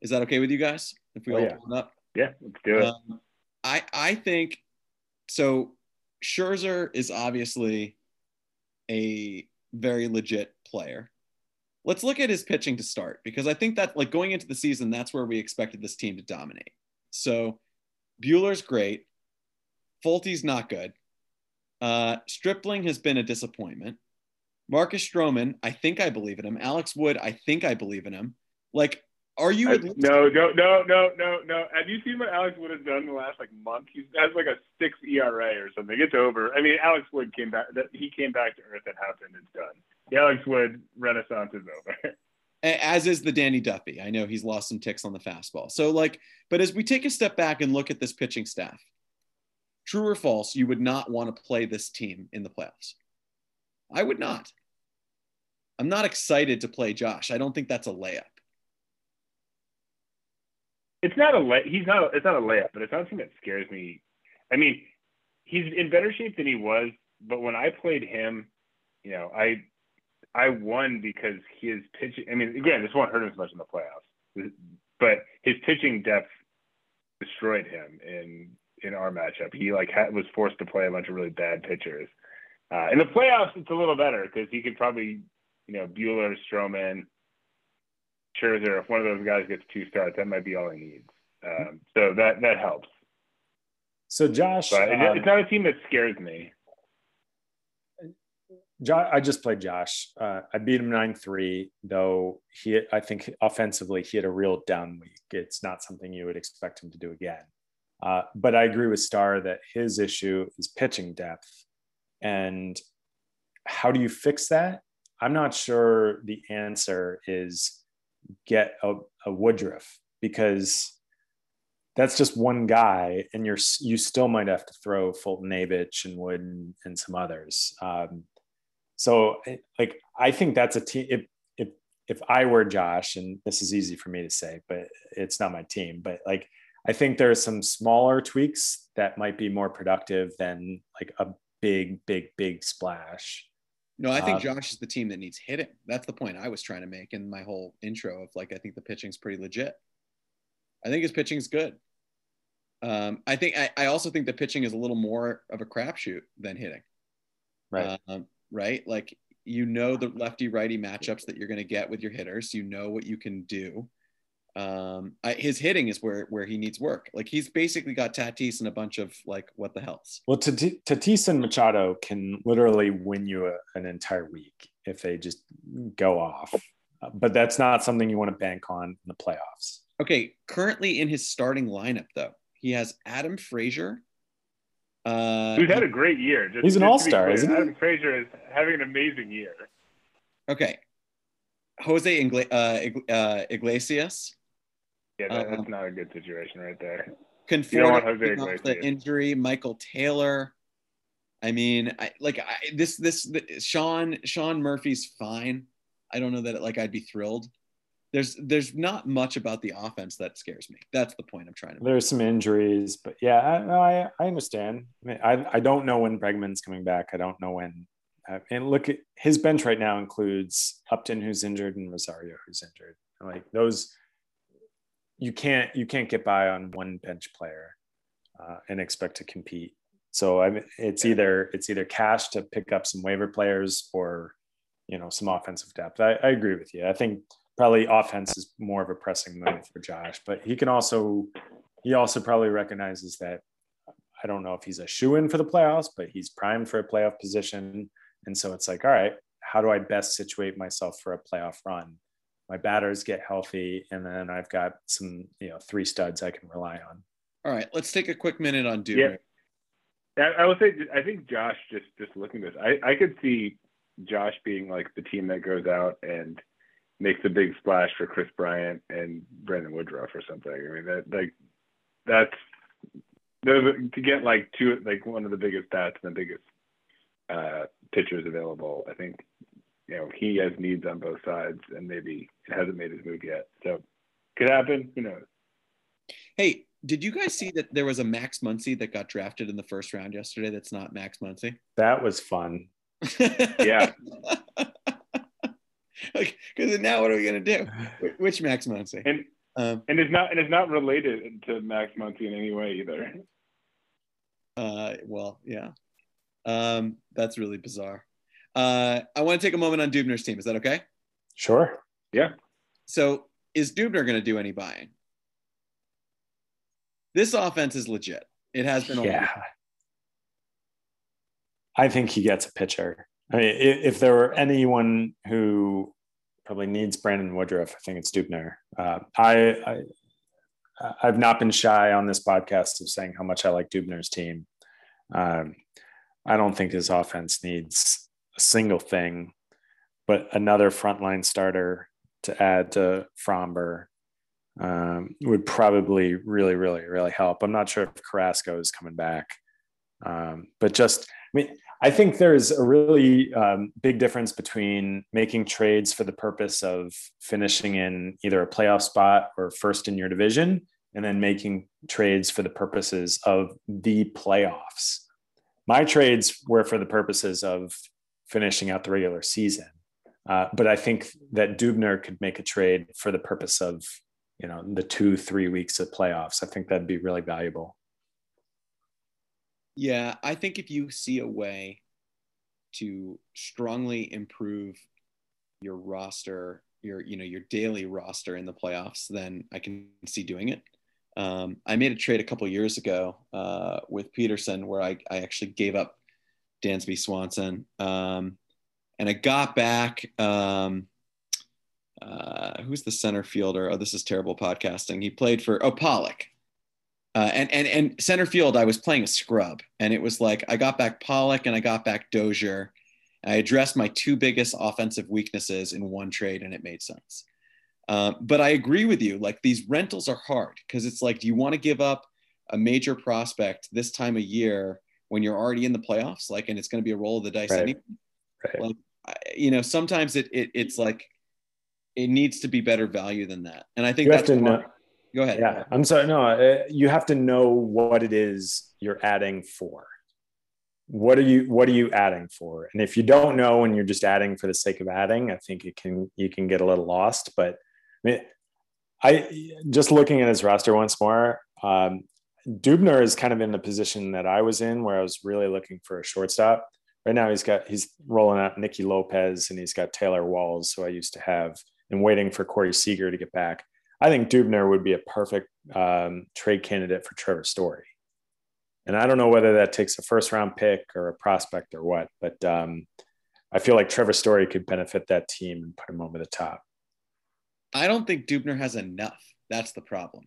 Is that okay with you guys? If we oh, all yeah. pull up, yeah, let's do it. Um, I I think so. Scherzer is obviously a very legit player. Let's look at his pitching to start because I think that like going into the season, that's where we expected this team to dominate. So Buehler's great. Folty's not good. Uh, Stripling has been a disappointment. Marcus Stroman, I think I believe in him. Alex Wood, I think I believe in him. Like are you? Least- no, no, no, no, no, no. Have you seen what Alex Wood has done in the last like month? He has like a six ERA or something. It's over. I mean, Alex Wood came back. He came back to earth and happened. It's done. The Alex Wood renaissance is over. As is the Danny Duffy. I know he's lost some ticks on the fastball. So like, but as we take a step back and look at this pitching staff, true or false, you would not want to play this team in the playoffs. I would not. I'm not excited to play Josh. I don't think that's a layup it's not a lay, he's not a, it's not a layup, but it's not something that scares me. I mean, he's in better shape than he was, but when I played him, you know, I I won because his pitching. I mean, again, this won't hurt him as much in the playoffs, but his pitching depth destroyed him in in our matchup. He like ha- was forced to play a bunch of really bad pitchers. Uh, in the playoffs, it's a little better because he could probably, you know, Buehler, Stroman, Scherzer. If one of those guys gets two starts, that might be all he needs. Um, so that that helps. So Josh, But it- um, it's not a team that scares me. Jo- I just played Josh. Uh, I beat him nine three, though he I think offensively he had a real down week. It's not something you would expect him to do again. Uh, but I agree with Starr that his issue is pitching depth, and how do you fix that? I'm not sure the answer is get a, a Woodruff because that's just one guy, and you're you still might have to throw Foltynewicz and Wood and, and some others. Um, so like I think that's a team. If if if I were Josh, and this is easy for me to say, but it's not my team. But like I think there are some smaller tweaks that might be more productive than like a big, big, big splash. No, I think Uh, Josh is the team that needs hitting. That's the point I was trying to make in my whole intro of like I think the pitching's pretty legit. I think his pitching's good. Um, I think I, I also think the pitching is a little more of a crapshoot than hitting. Right. Um, right. Like you know the lefty righty matchups that you're going to get with your hitters. You know what you can do. Um, I, his hitting is where where he needs work. Like he's basically got Tatis and a bunch of like what the hell's. Well, Tati- Tatis and Machado can literally win you a, an entire week if they just go off. Uh, but that's not something you want to bank on in the playoffs. Okay, currently in his starting lineup though, he has Adam Frazier. Uh, Who's had a great year. Just, He's an just to be all-star, isn't he? Adam Frazier is having an amazing year. okay, Jose Ingla- uh, Ig- uh, Iglesias. Yeah, that, that's not a good situation right there. Conforto want Jose the injury. Michael Taylor. I mean, I like I, this. This the, Sean Sean Murphy's fine. I don't know that like I'd be thrilled. There's there's not much about the offense that scares me. That's the point I'm trying to. make. There's some injuries, but yeah, I, no, I, I understand. I, mean, I, I don't know when Bregman's coming back. I don't know when. Uh, and look at his bench right now includes Upton, who's injured, and Rosario, who's injured. Like those, you can't you can't get by on one bench player uh, and expect to compete. So I mean, it's either it's either cash to pick up some waiver players or you know some offensive depth. I, I agree with you. I think probably offense is more of a pressing move for Josh, but he can also he also probably recognizes that I don't know if he's a shoe in for the playoffs, but he's primed for a playoff position. And so it's like, all right, how do I best situate myself for a playoff run? My batters get healthy, and then I've got some, you know, three studs I can rely on. All right, let's take a quick minute on Dubner. I, I would say I think Josh just just looking at this, I, I could see Josh being like the team that goes out and makes a big splash for Kris Bryant and Brandon Woodruff or something. I mean that like that's those to get like two like one of the biggest bats and the biggest uh, pitchers available. I think you know he has needs on both sides and maybe it hasn't made his move yet. So could happen. Who knows? Hey, did you guys see that there was a Max Muncy that got drafted in the first round yesterday? That's not Max Muncy. That was fun. Yeah. Because now what are we gonna do? Which Max Muncy? And Um, and it's not and it's not related to Max Muncy in any way either. uh, well, yeah. Um, that's really bizarre. Uh, I want to take a moment on Dubner's team. Is that okay? Sure. Yeah. So, is Dubner going to do any buying? This offense is legit. It has been. all Yeah. I think he gets a pitcher. I mean, i- if there were anyone who probably needs Brandon Woodruff, I think it's Dubner. Uh, I, I, I've not been shy on this podcast of saying how much I like Dubner's team. Um, I don't think his offense needs a single thing, but another frontline starter to add to Fromber um, would probably really, really, really help. I'm not sure if Carrasco is coming back, um, but just I mean, I think there's a really um, big difference between making trades for the purpose of finishing in either a playoff spot or first in your division, and then making trades for the purposes of the playoffs. My trades were for the purposes of finishing out the regular season. Uh, but I think that Dubner could make a trade for the purpose of, you know, the two, three weeks of playoffs. I think that'd be really valuable. Yeah, I think if you see a way to strongly improve your roster, your you know your daily roster in the playoffs, then I can see doing it. Um, I made a trade a couple years ago uh, with Peterson where I, I actually gave up Dansby Swanson, um, and I got back. Um, uh, who's the center fielder? Oh, this is terrible podcasting. He played for oh Pollock. Uh, and and and center field, I was playing a scrub, and it was like I got back Pollock and I got back Dozier. I addressed my two biggest offensive weaknesses in one trade, and it made sense. Um, but I agree with you. Like these rentals are hard because it's like, do you want to give up a major prospect this time of year when you're already in the playoffs? Like, and it's going to be a roll of the dice. Right. Anyway? Right. Like, you know, sometimes it, it it's like it needs to be better value than that. And I think You have to know. Go ahead. Yeah, I'm sorry. No, uh, you have to know what it is you're adding for. What are you What are you adding for? And if you don't know and you're just adding for the sake of adding, I think it can you can get a little lost. But I mean, I just looking at his roster once more. Um, Dubner is kind of in the position that I was in, where I was really looking for a shortstop. Right now, he's got he's rolling out Nicky Lopez and he's got Taylor Walls, who I used to have, and waiting for Corey Seager to get back. I think Dubner would be a perfect um, trade candidate for Trevor Story. And I don't know whether that takes a first round pick or a prospect or what, but um, I feel like Trevor Story could benefit that team and put him over the top. I don't think Dubner has enough. That's the problem.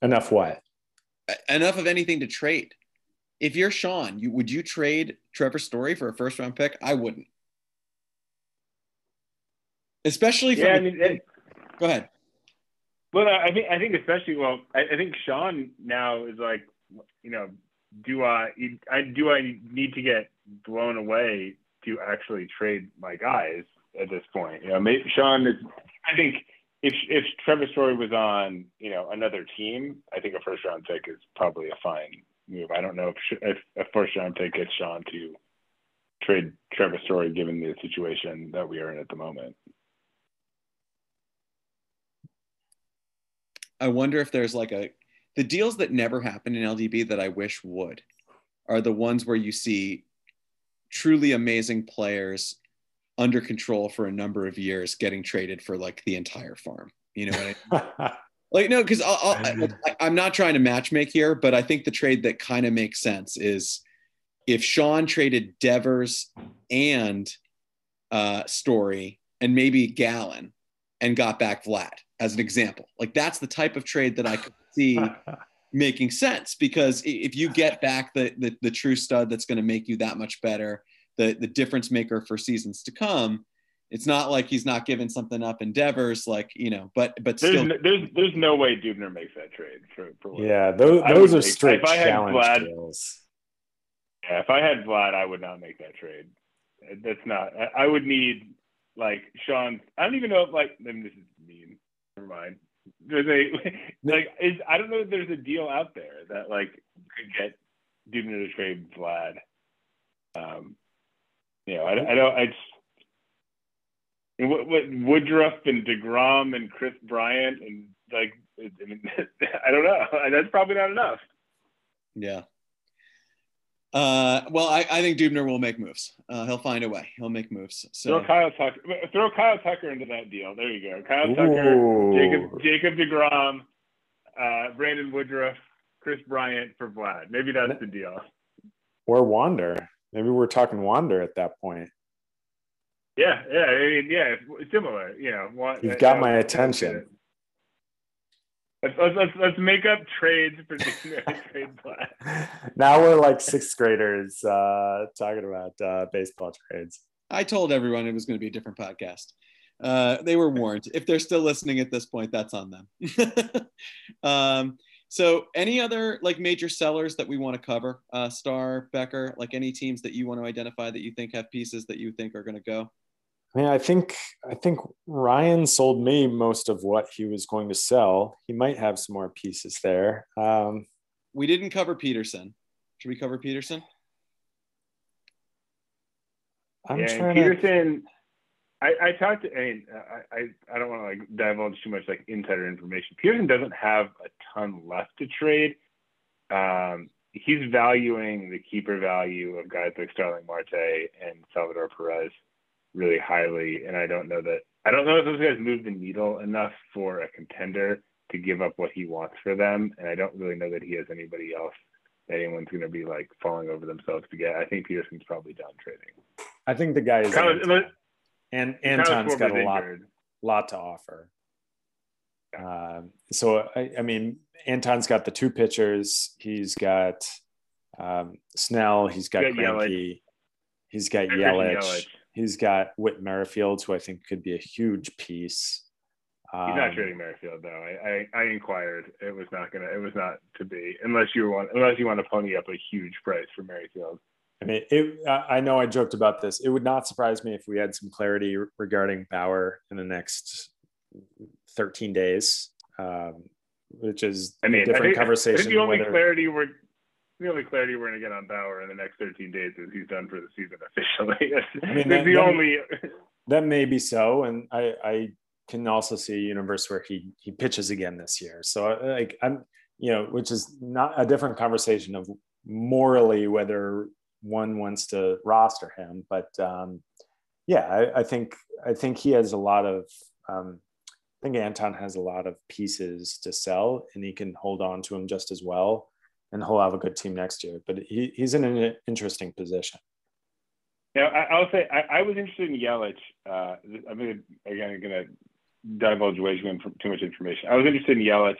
Enough what? Enough of anything to trade. If you're Sean, you would you trade Trevor Story for a first round pick? I wouldn't. Especially from Yeah, I mean, and, go ahead. well, I think I think especially well, I, I think Sean now is like, you know, do I, I do I need to get blown away to actually trade my guys at this point? You know, maybe Sean is. I think if if Trevor Story was on, you know, another team, I think a first round pick is probably a fine move. I don't know if if a first round pick gets Sean to trade Trevor Story given the situation that we are in at the moment. I wonder if there's like a the deals that never happen in LDB that I wish would are the ones where you see truly amazing players under control for a number of years getting traded for like the entire farm. You know what I mean? like no, because I'll, I'll, I, I'm not trying to matchmake here, but I think the trade that kind of makes sense is if Sean traded Devers and uh, Story and maybe Gallon and got back Vlad as an example. Like that's the type of trade that I could see making sense because if you get back the the, the true stud that's going to make you that much better, the the difference maker for seasons to come. It's not like he's not giving something up endeavors, like you know, but but There's still, no, there's there's no way Dubner makes that trade for for yeah, those, those are straight if I had challenge Vlad- deals. Yeah, if I had Vlad, I would not make that trade. That's not. I, I would need like Sean. I don't even know if like. I mean, this is mean. Never mind. There's a like. Is I don't know if there's a deal out there that like could get Dubner to trade Vlad. Um, you know, I, I don't. I just. and What, what Woodruff and Degrom and Kris Bryant and like I mean I don't know that's probably not enough. yeah. Uh, well, I, I think Dubner will make moves. Uh, he'll find a way. He'll make moves. So Throw Kyle Tucker. Throw Kyle Tucker into that deal. There you go. Kyle Tucker, Ooh. Jacob Jacob Degrom, uh, Brandon Woodruff, Kris Bryant for Vlad. Maybe that's the deal. Or Wander. Maybe we're talking Wander at that point. Yeah, yeah. I mean, yeah, similar. You know, one, You've got my attention. Let's, let's, let's, let's make up trades for trade Vlad. now we're like sixth graders uh, talking about uh, baseball trades. I told everyone it was going to be a different podcast. Uh, they were warned. If they're still listening at this point, that's on them. um, so, any other like major sellers that we want to cover, uh, Star Becker, like any teams that you want to identify that you think have pieces that you think are going to go? I mean, I think I think Ryan sold me most of what he was going to sell. He might have some more pieces there. Um, We didn't cover Peterson. Should we cover Peterson? I'm yeah, and trying to. Peterson. I, I talked to. I mean, I, I, I don't want to like divulge too much like insider information. Peterson doesn't have a ton left to trade. Um, he's valuing the keeper value of guys like Starling Marte and Salvador Perez really highly, and I don't know that I don't know if those guys move the needle enough for a contender to give up what he wants for them, and I don't really know that he has anybody else that anyone's going to be like falling over themselves to get. I think Peterson's probably done trading. I think the guy is of- and Anton's got a lot injured. lot to offer. Um, so I, I mean, Anton's got the two pitchers. He's got um, Snell. He's got Yelich. He's got Yelich. Yelich. He's got Whit Merrifield, who I think could be a huge piece. He's not Um, trading Merrifield though. I, I I inquired. It was not gonna. It was not to be unless you want unless you want to pony up a huge price for Merrifield. I mean, it, I I know I joked about this. It would not surprise me if we had some clarity regarding Bauer in the next 13 days, um, which is I mean, a different I think, I conversation. think the only whether- clarity we're the only clarity we're gonna get on Bauer in the next 13 days is he's done for the season officially. I mean, that- the that- only. that may be so, and I, I can also see a universe where he he pitches again this year. So like I'm, you know, which is not a different conversation of morally whether one wants to roster him, but um, yeah, I, I think I think he has a lot of. Um, I think Anton has a lot of pieces to sell, and he can hold on to them just as well, and he'll have a good team next year. But he, he's in an interesting position. Now, I, I'll say I, I was interested in Yelich. Uh, I'm gonna again gonna divulge way too, too much information. I was interested in Yelich.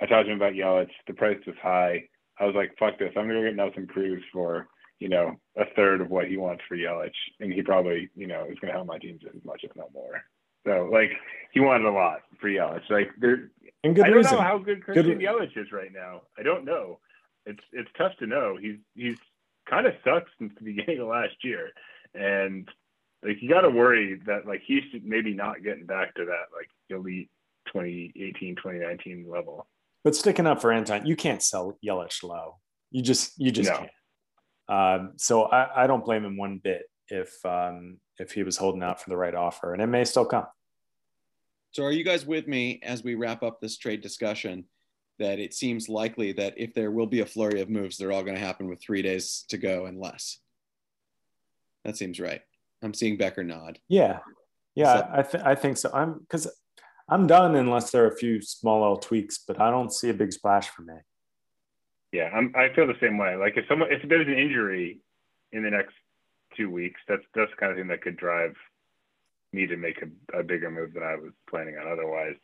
I talked to him about Yelich. The price was high. I was like, "Fuck this! I'm gonna get Nelson Cruz for you know a third of what he wants for Yelich, and he probably you know is gonna help my team as much, if not more." So like he wanted a lot for Yelich. Like there, And good I don't reason. know how good Christian Good- Yelich is right now. I don't know. It's it's tough to know. He's he's kind of sucked since the beginning of last year, and like you got to worry that like he's maybe not getting back to that like elite 2018 2019 level. But sticking up for Anton, you can't sell Yelich low. You just you just No. can't. Um, so I, I don't blame him one bit if um, if he was holding out for the right offer, and it may still come. So are you guys with me as we wrap up this trade discussion that it seems likely that if there will be a flurry of moves, they're all going to happen with three days to go and less? That seems right. I'm seeing Becker nod. Yeah, yeah, So- I th- I think so. I'm because I'm done unless there are a few small little tweaks, but I don't see a big splash for me. Yeah, I'm, I feel the same way. Like if someone if there's an injury in the next two weeks, that's that's the kind of thing that could drive me to make a, a bigger move than I was planning on otherwise.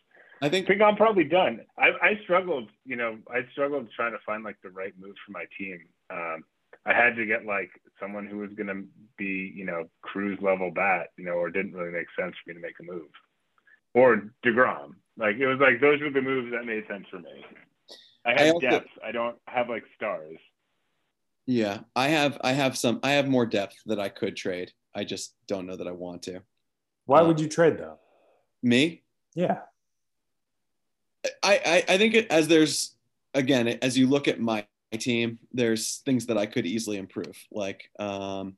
I I think think I'm probably done. I, I struggled, you know, I struggled trying to find like the right move for my team. Um, I had to get like someone who was going to be, you know, Cruz level bat, you know, or didn't really make sense for me to make a move. Or Degrom, like it was like those were the moves that made sense for me. I I have also- depth. I don't have like stars. yeah, I have I have some I have more depth that I could trade. I just don't know that I want to. Why Uh, would you trade though? Me? Yeah, I, I, I think it, as there's again as you look at my team, there's things that I could easily improve. Like, um,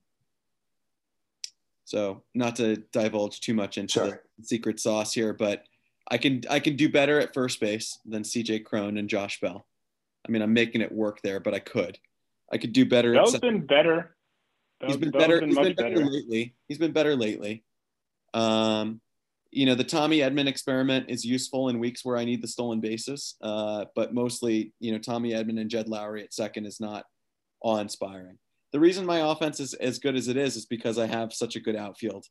so not to divulge too much into Sure. the secret sauce here, but I can I can do better at first base than C.J. Cron and Josh Bell. I mean, I'm making it work there, but I could. I could do better. at Bell's center. been better. He's been Bell's better. been He's much been better, better. lately. He's been better lately. Um, you know, the Tommy Edman experiment is useful in weeks where I need the stolen bases, uh, but mostly, you know, Tommy Edman and Jed Lowrie at second is not awe-inspiring. The reason my offense is as good as it is is because I have such a good outfield,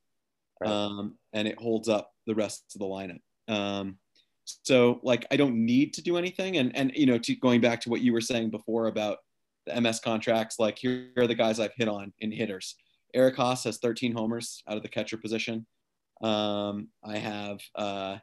Right. um, and it holds up the rest of the lineup. Um, so, like, I don't need to do anything. And and you know, to, going back to what you were saying before about the MS contracts, like here are the guys I've hit on in hitters. Eric Haase has 13 homers out of the catcher position. Um, I have. Uh,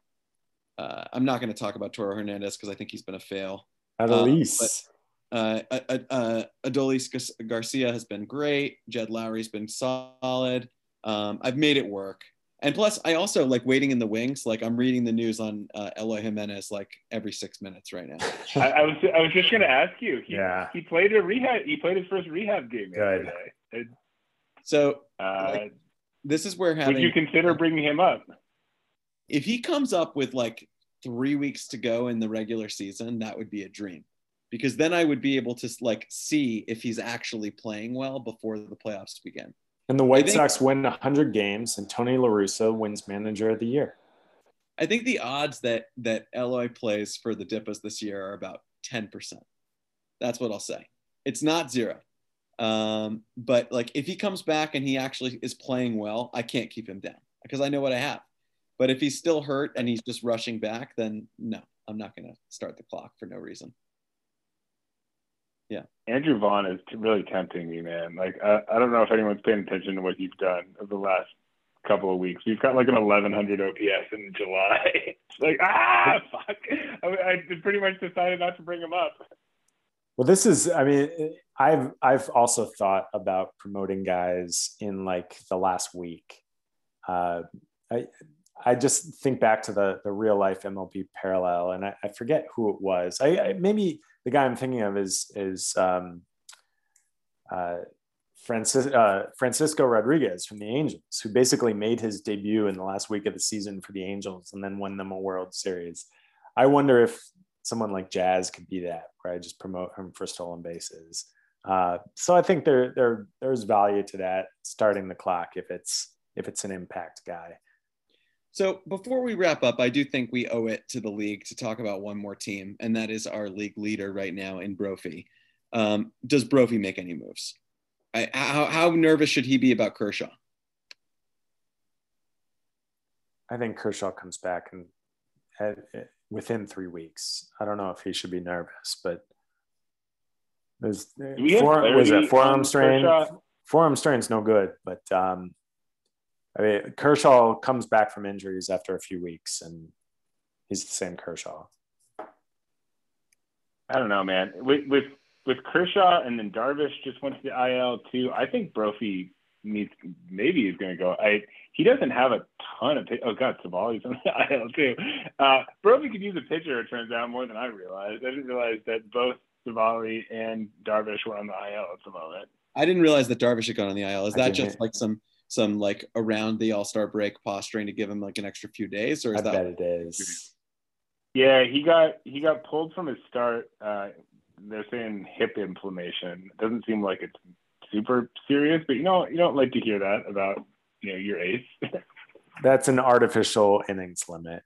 uh, I'm not going to talk about Toro Hernandez because I think he's been a fail. at Uh, least. Uh, uh, uh, uh, Adolis Garcia has been great. Jed Lowrie's been solid. Um, I've made it work. And plus, I also like waiting in the wings. Like I'm reading the news on uh, Eloy Jimenez like every six minutes right now. I, I was I was just going to ask you. He, Yeah. he played a rehab. He played his first rehab game Good. yesterday. So Uh, Like, this is where having would you consider bringing him up? if he comes up with like three weeks to go in the regular season, that would be a dream. because then I would be able to like see if he's actually playing well before the playoffs begin. And the White think- Sox win 100 games, and Tony La Russa wins Manager of the Year. I think the odds that that Eloy plays for the Dippas this year are about 10%. That's what I'll say. It's not zero. Um, but like if he comes back and he actually is playing well, I can't keep him down because I know what I have. But if he's still hurt and he's just rushing back, then no, I'm not going to start the clock for no reason. Yeah. Andrew Vaughn is really tempting me, man. Like I, I don't know if anyone's paying attention to what you've done over the last couple of weeks. We've got like an 1100 OPS in July. it's like ah, fuck. I, I pretty much decided not to bring him up. Well, this is, I mean, I've I've also thought about promoting guys in like the last week. Uh, I I just think back to the the real life MLB parallel, and I, I forget who it was. I, I maybe the guy I'm thinking of is is um, uh, Francis, uh, Francisco Rodriguez from the Angels, who basically made his debut in the last week of the season for the Angels and then won them a World Series. I wonder if someone like Jazz could be that, where I just promote him for stolen bases. Uh, so I think there there there's value to that starting the clock if it's if it's an impact guy. So before we wrap up, I do think we owe it to the league to talk about one more team, and that is our league leader right now in Brophy. Um, does Brophy make any moves? I, how, how nervous should he be about Kershaw? I think Kershaw comes back and within three weeks. I don't know if he should be nervous, but there's have was it forearm strain? Kershaw? Forearm strain's no good, but um, I mean Kershaw comes back from injuries after a few weeks, and he's the same Kershaw. I don't know, man. With with with Kershaw and then Darvish just went to the IL too. I think Brophy maybe he's going to go. I he doesn't have a ton of. Oh God, Civale's on the IL too. Uh, Brophy could use a pitcher. It turns out more than I realized. I didn't realize that both Savali and Darvish were on the IL at the moment. I didn't realize that Darvish had gone on the IL. Is that just like some some like around the All Star break posturing to give him like an extra few days, or I is that bet it is. Yeah, he got he got pulled from his start. Uh, they're saying hip inflammation. It doesn't seem like it's super serious, but you know you don't like to hear that about you know your ace. That's an artificial innings limit,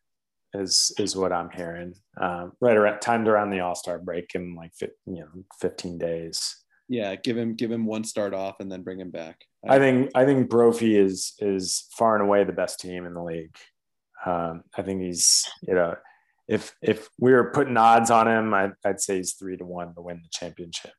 is is what I'm hearing. Um, right around timed around the All Star break in like you know 15 days. yeah? Give him give him one start off and then bring him back. I think I think Brophy is is far and away the best team in the league. Um, I think he's you know if if we were putting odds on him, I'd, I'd say he's three to one to win the championship.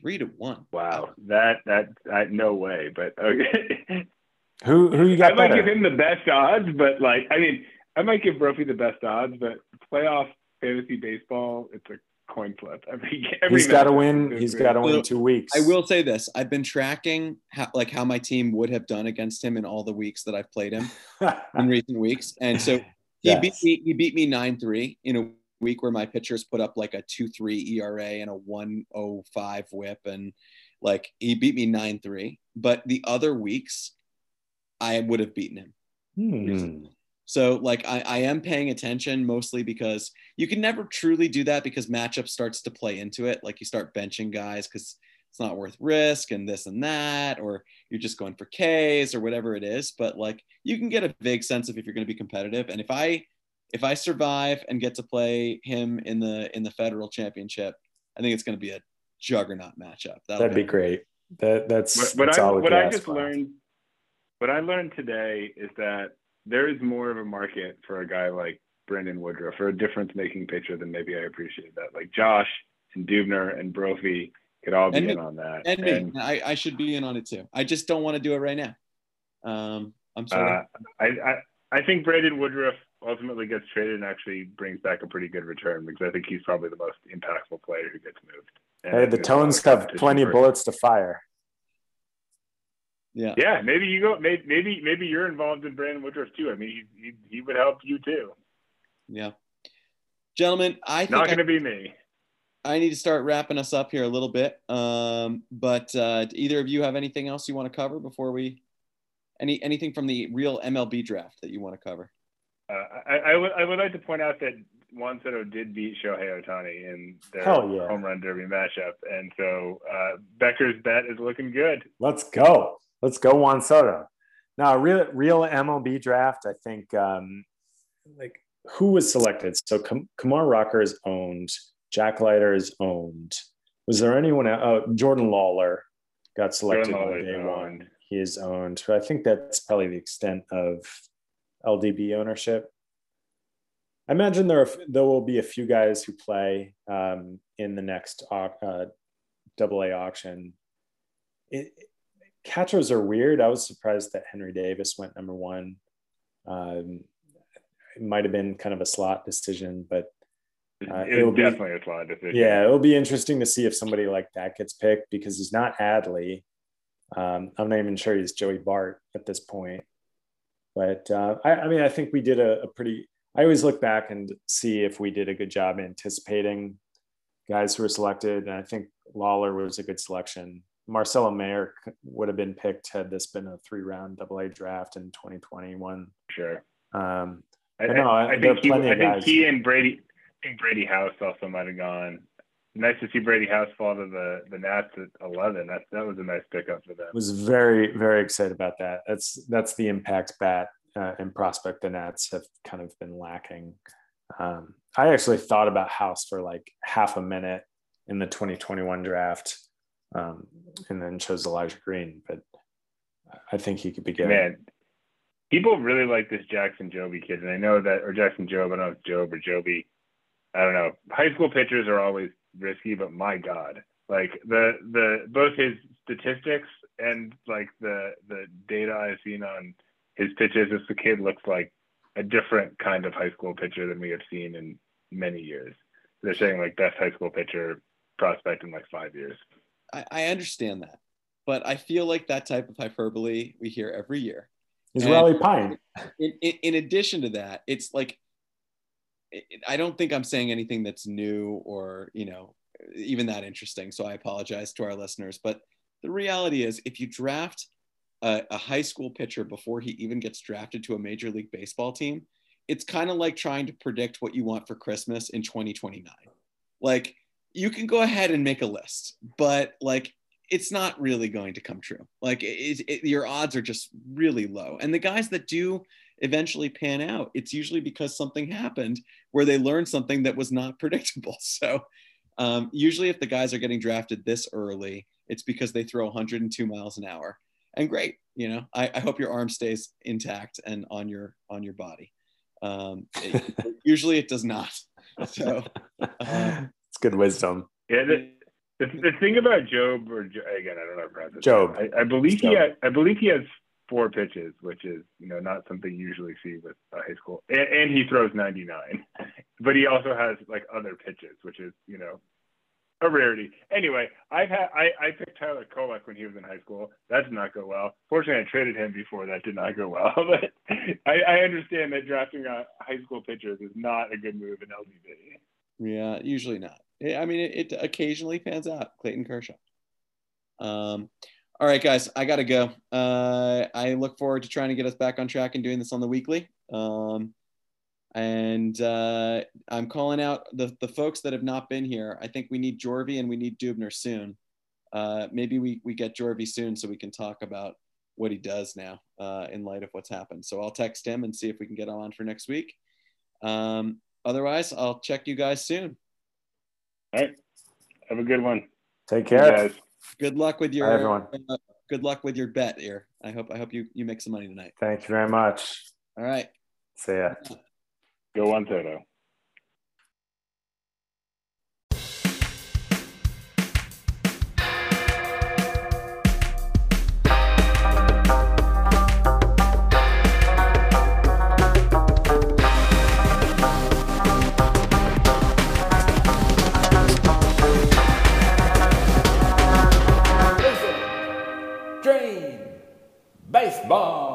Three to one. wow, that that I, no way. But okay. Who who you got? I got might better? give him the best odds, but like I mean, I might give Brophy the best odds, but playoff fantasy baseball, it's a coin flip. Every every He's got to win. He's got to win two weeks. I will say this: I've been tracking how like how my team would have done against him in all the weeks that I've played him in recent weeks, and so he Yes. beat me. He beat me nine three in a week where my pitchers put up like a two three ERA and a one oh five WHIP, and like he beat me nine three. But the other weeks, I would have beaten him. Hmm. So like I, I am paying attention mostly because you can never truly do that because matchup starts to play into it. Like you start benching guys because it's not worth risk and this and that, or you're just going for Ks or whatever it is. But like you can get a vague sense of if you're going to be competitive. And if I if I survive and get to play him in the in the federal championship, I think it's going to be a juggernaut matchup. That'll That'd be great. That that's What, what that's I all we what I just for. learned what I learned today is that there is more of a market for a guy like Brandon Woodruff for a difference making pitcher than maybe I appreciate that. Like Josh and Dubner and Brophy could all be And me. in on that. And me, I, I should be in on it too. I just don't want to do it right now. Um, I'm sorry. Uh, I, I I think Brandon Woodruff ultimately gets traded and actually brings back a pretty good return because I think he's probably the most impactful player who gets moved. And Hey, the there's a lot of Tones have plenty of bullets to fire. yeah. Yeah, maybe you go. Maybe maybe, maybe you're involved in Brandon Woodruff too. I mean, he, he, he would help you too. Yeah. Gentlemen, I think Not going to be me. I need to start wrapping us up here a little bit. Um, but uh, either of you have anything else you want to cover before we any anything from the real MLB draft that you want to cover? Uh, I, I would I would like to point out that Juan Soto did beat Shohei Ohtani in their yeah. home run derby matchup, and so uh, Becker's bet is looking good. Let's go. Let's go Juan Soto. Now, real real MLB draft. I think um, like who was selected? So Kam- Kumar Rocker is owned. Jack Leiter is owned. Was there anyone? el- Oh, Jordan Lawler got selected Jordan on day one. He is owned. So I think that's probably the extent of LDB ownership. I imagine there are, there will be a few guys who play um, in the next uh, double A auction. It, catchers are weird. I was surprised that Henry Davis went number one. Um, it might have been kind of a slot decision, but Uh, it it'll was be- definitely a slot decision. yeah, it'll be interesting to see if somebody like that gets picked because he's not Adley. Um, I'm not even sure he's Joey Bart at this point. But uh, I, I mean, I think we did a, a pretty. I always look back and see if we did a good job anticipating guys who were selected. And I think Lawler was a good selection. Marcelo Mayer would have been picked had this been a three round double A draft in 2021. sure. Um, I, I know, I, I think he, I think he and Brady, I think Brady House also might have gone. Nice to see Brady House fall to the the Nats at eleven. That that was a nice pickup for them. was very very excited about that. That's that's the impact bat uh, and prospect the Nats have kind of been lacking. Um, I actually thought about House for like half a minute in the 2021 draft, um, and then chose Elijah Green, but I think he could be good. Man, people really like this Jackson Joby kid, and I know that or Jackson Job. I don't know if it's Job or Joby. I don't know. High school pitchers are always risky, but my God, like the the both his statistics and like the the data I've seen on his pitches, this the kid looks like a different kind of high school pitcher than we have seen in many years. They're saying like best high school pitcher prospect in like five years. I, I understand that, but I feel like that type of hyperbole we hear every year. Is And- Raleigh Pine. in, in, in addition to that, it's like it- I don't think I'm saying anything that's new or you know even that interesting. So I apologize to our listeners, but the reality is, if you draft a, a high school pitcher before he even gets drafted to a major league baseball team, it's kind of like trying to predict what you want for Christmas in 2029. Like you can go ahead and make a list, but like it's not really going to come true. Like it, it, your odds are just really low. And the guys that do eventually pan out, it's usually because something happened where they learned something that was not predictable. So um, usually, if the guys are getting drafted this early, it's because they throw 102 miles an hour. And great, you know, I, I hope your arm stays intact and on your on your body. Um, it- usually, it does not. So uh, it's good wisdom. Yeah, the, the, the thing about Job or again, I don't know how to pronounce it. Job. I, I believe It's he had, I believe he has four pitches, which is you know not something you usually see with a high school. And, and he throws 99, but he also has like other pitches, which is you know a rarity. Anyway, I've had I, I picked Tyler Kolek when he was in high school. That did not go well. Fortunately, I traded him before that did not go well. But I, I understand that drafting a high school pitchers is not a good move in LDB. Yeah, usually not. I mean, it, it occasionally pans out. Clayton Kershaw. Um, all right, guys, I gotta go. Uh, I look forward to trying to get us back on track and doing this on the weekly. Um, and uh, I'm calling out the the folks that have not been here. I think we need Jorvy and we need Dubner soon. Uh, maybe we we get Jorvy soon so we can talk about what he does now uh, in light of what's happened. So I'll text him and see if we can get him on for next week. Um, otherwise, I'll check you guys soon. All right, have a good one, Take You care. Guys. Good luck with your Bye, everyone. uh, good luck with your bet here. I hope I hope you you make some money tonight. Thank you very much. All right. See ya. Go on Toto. Bye.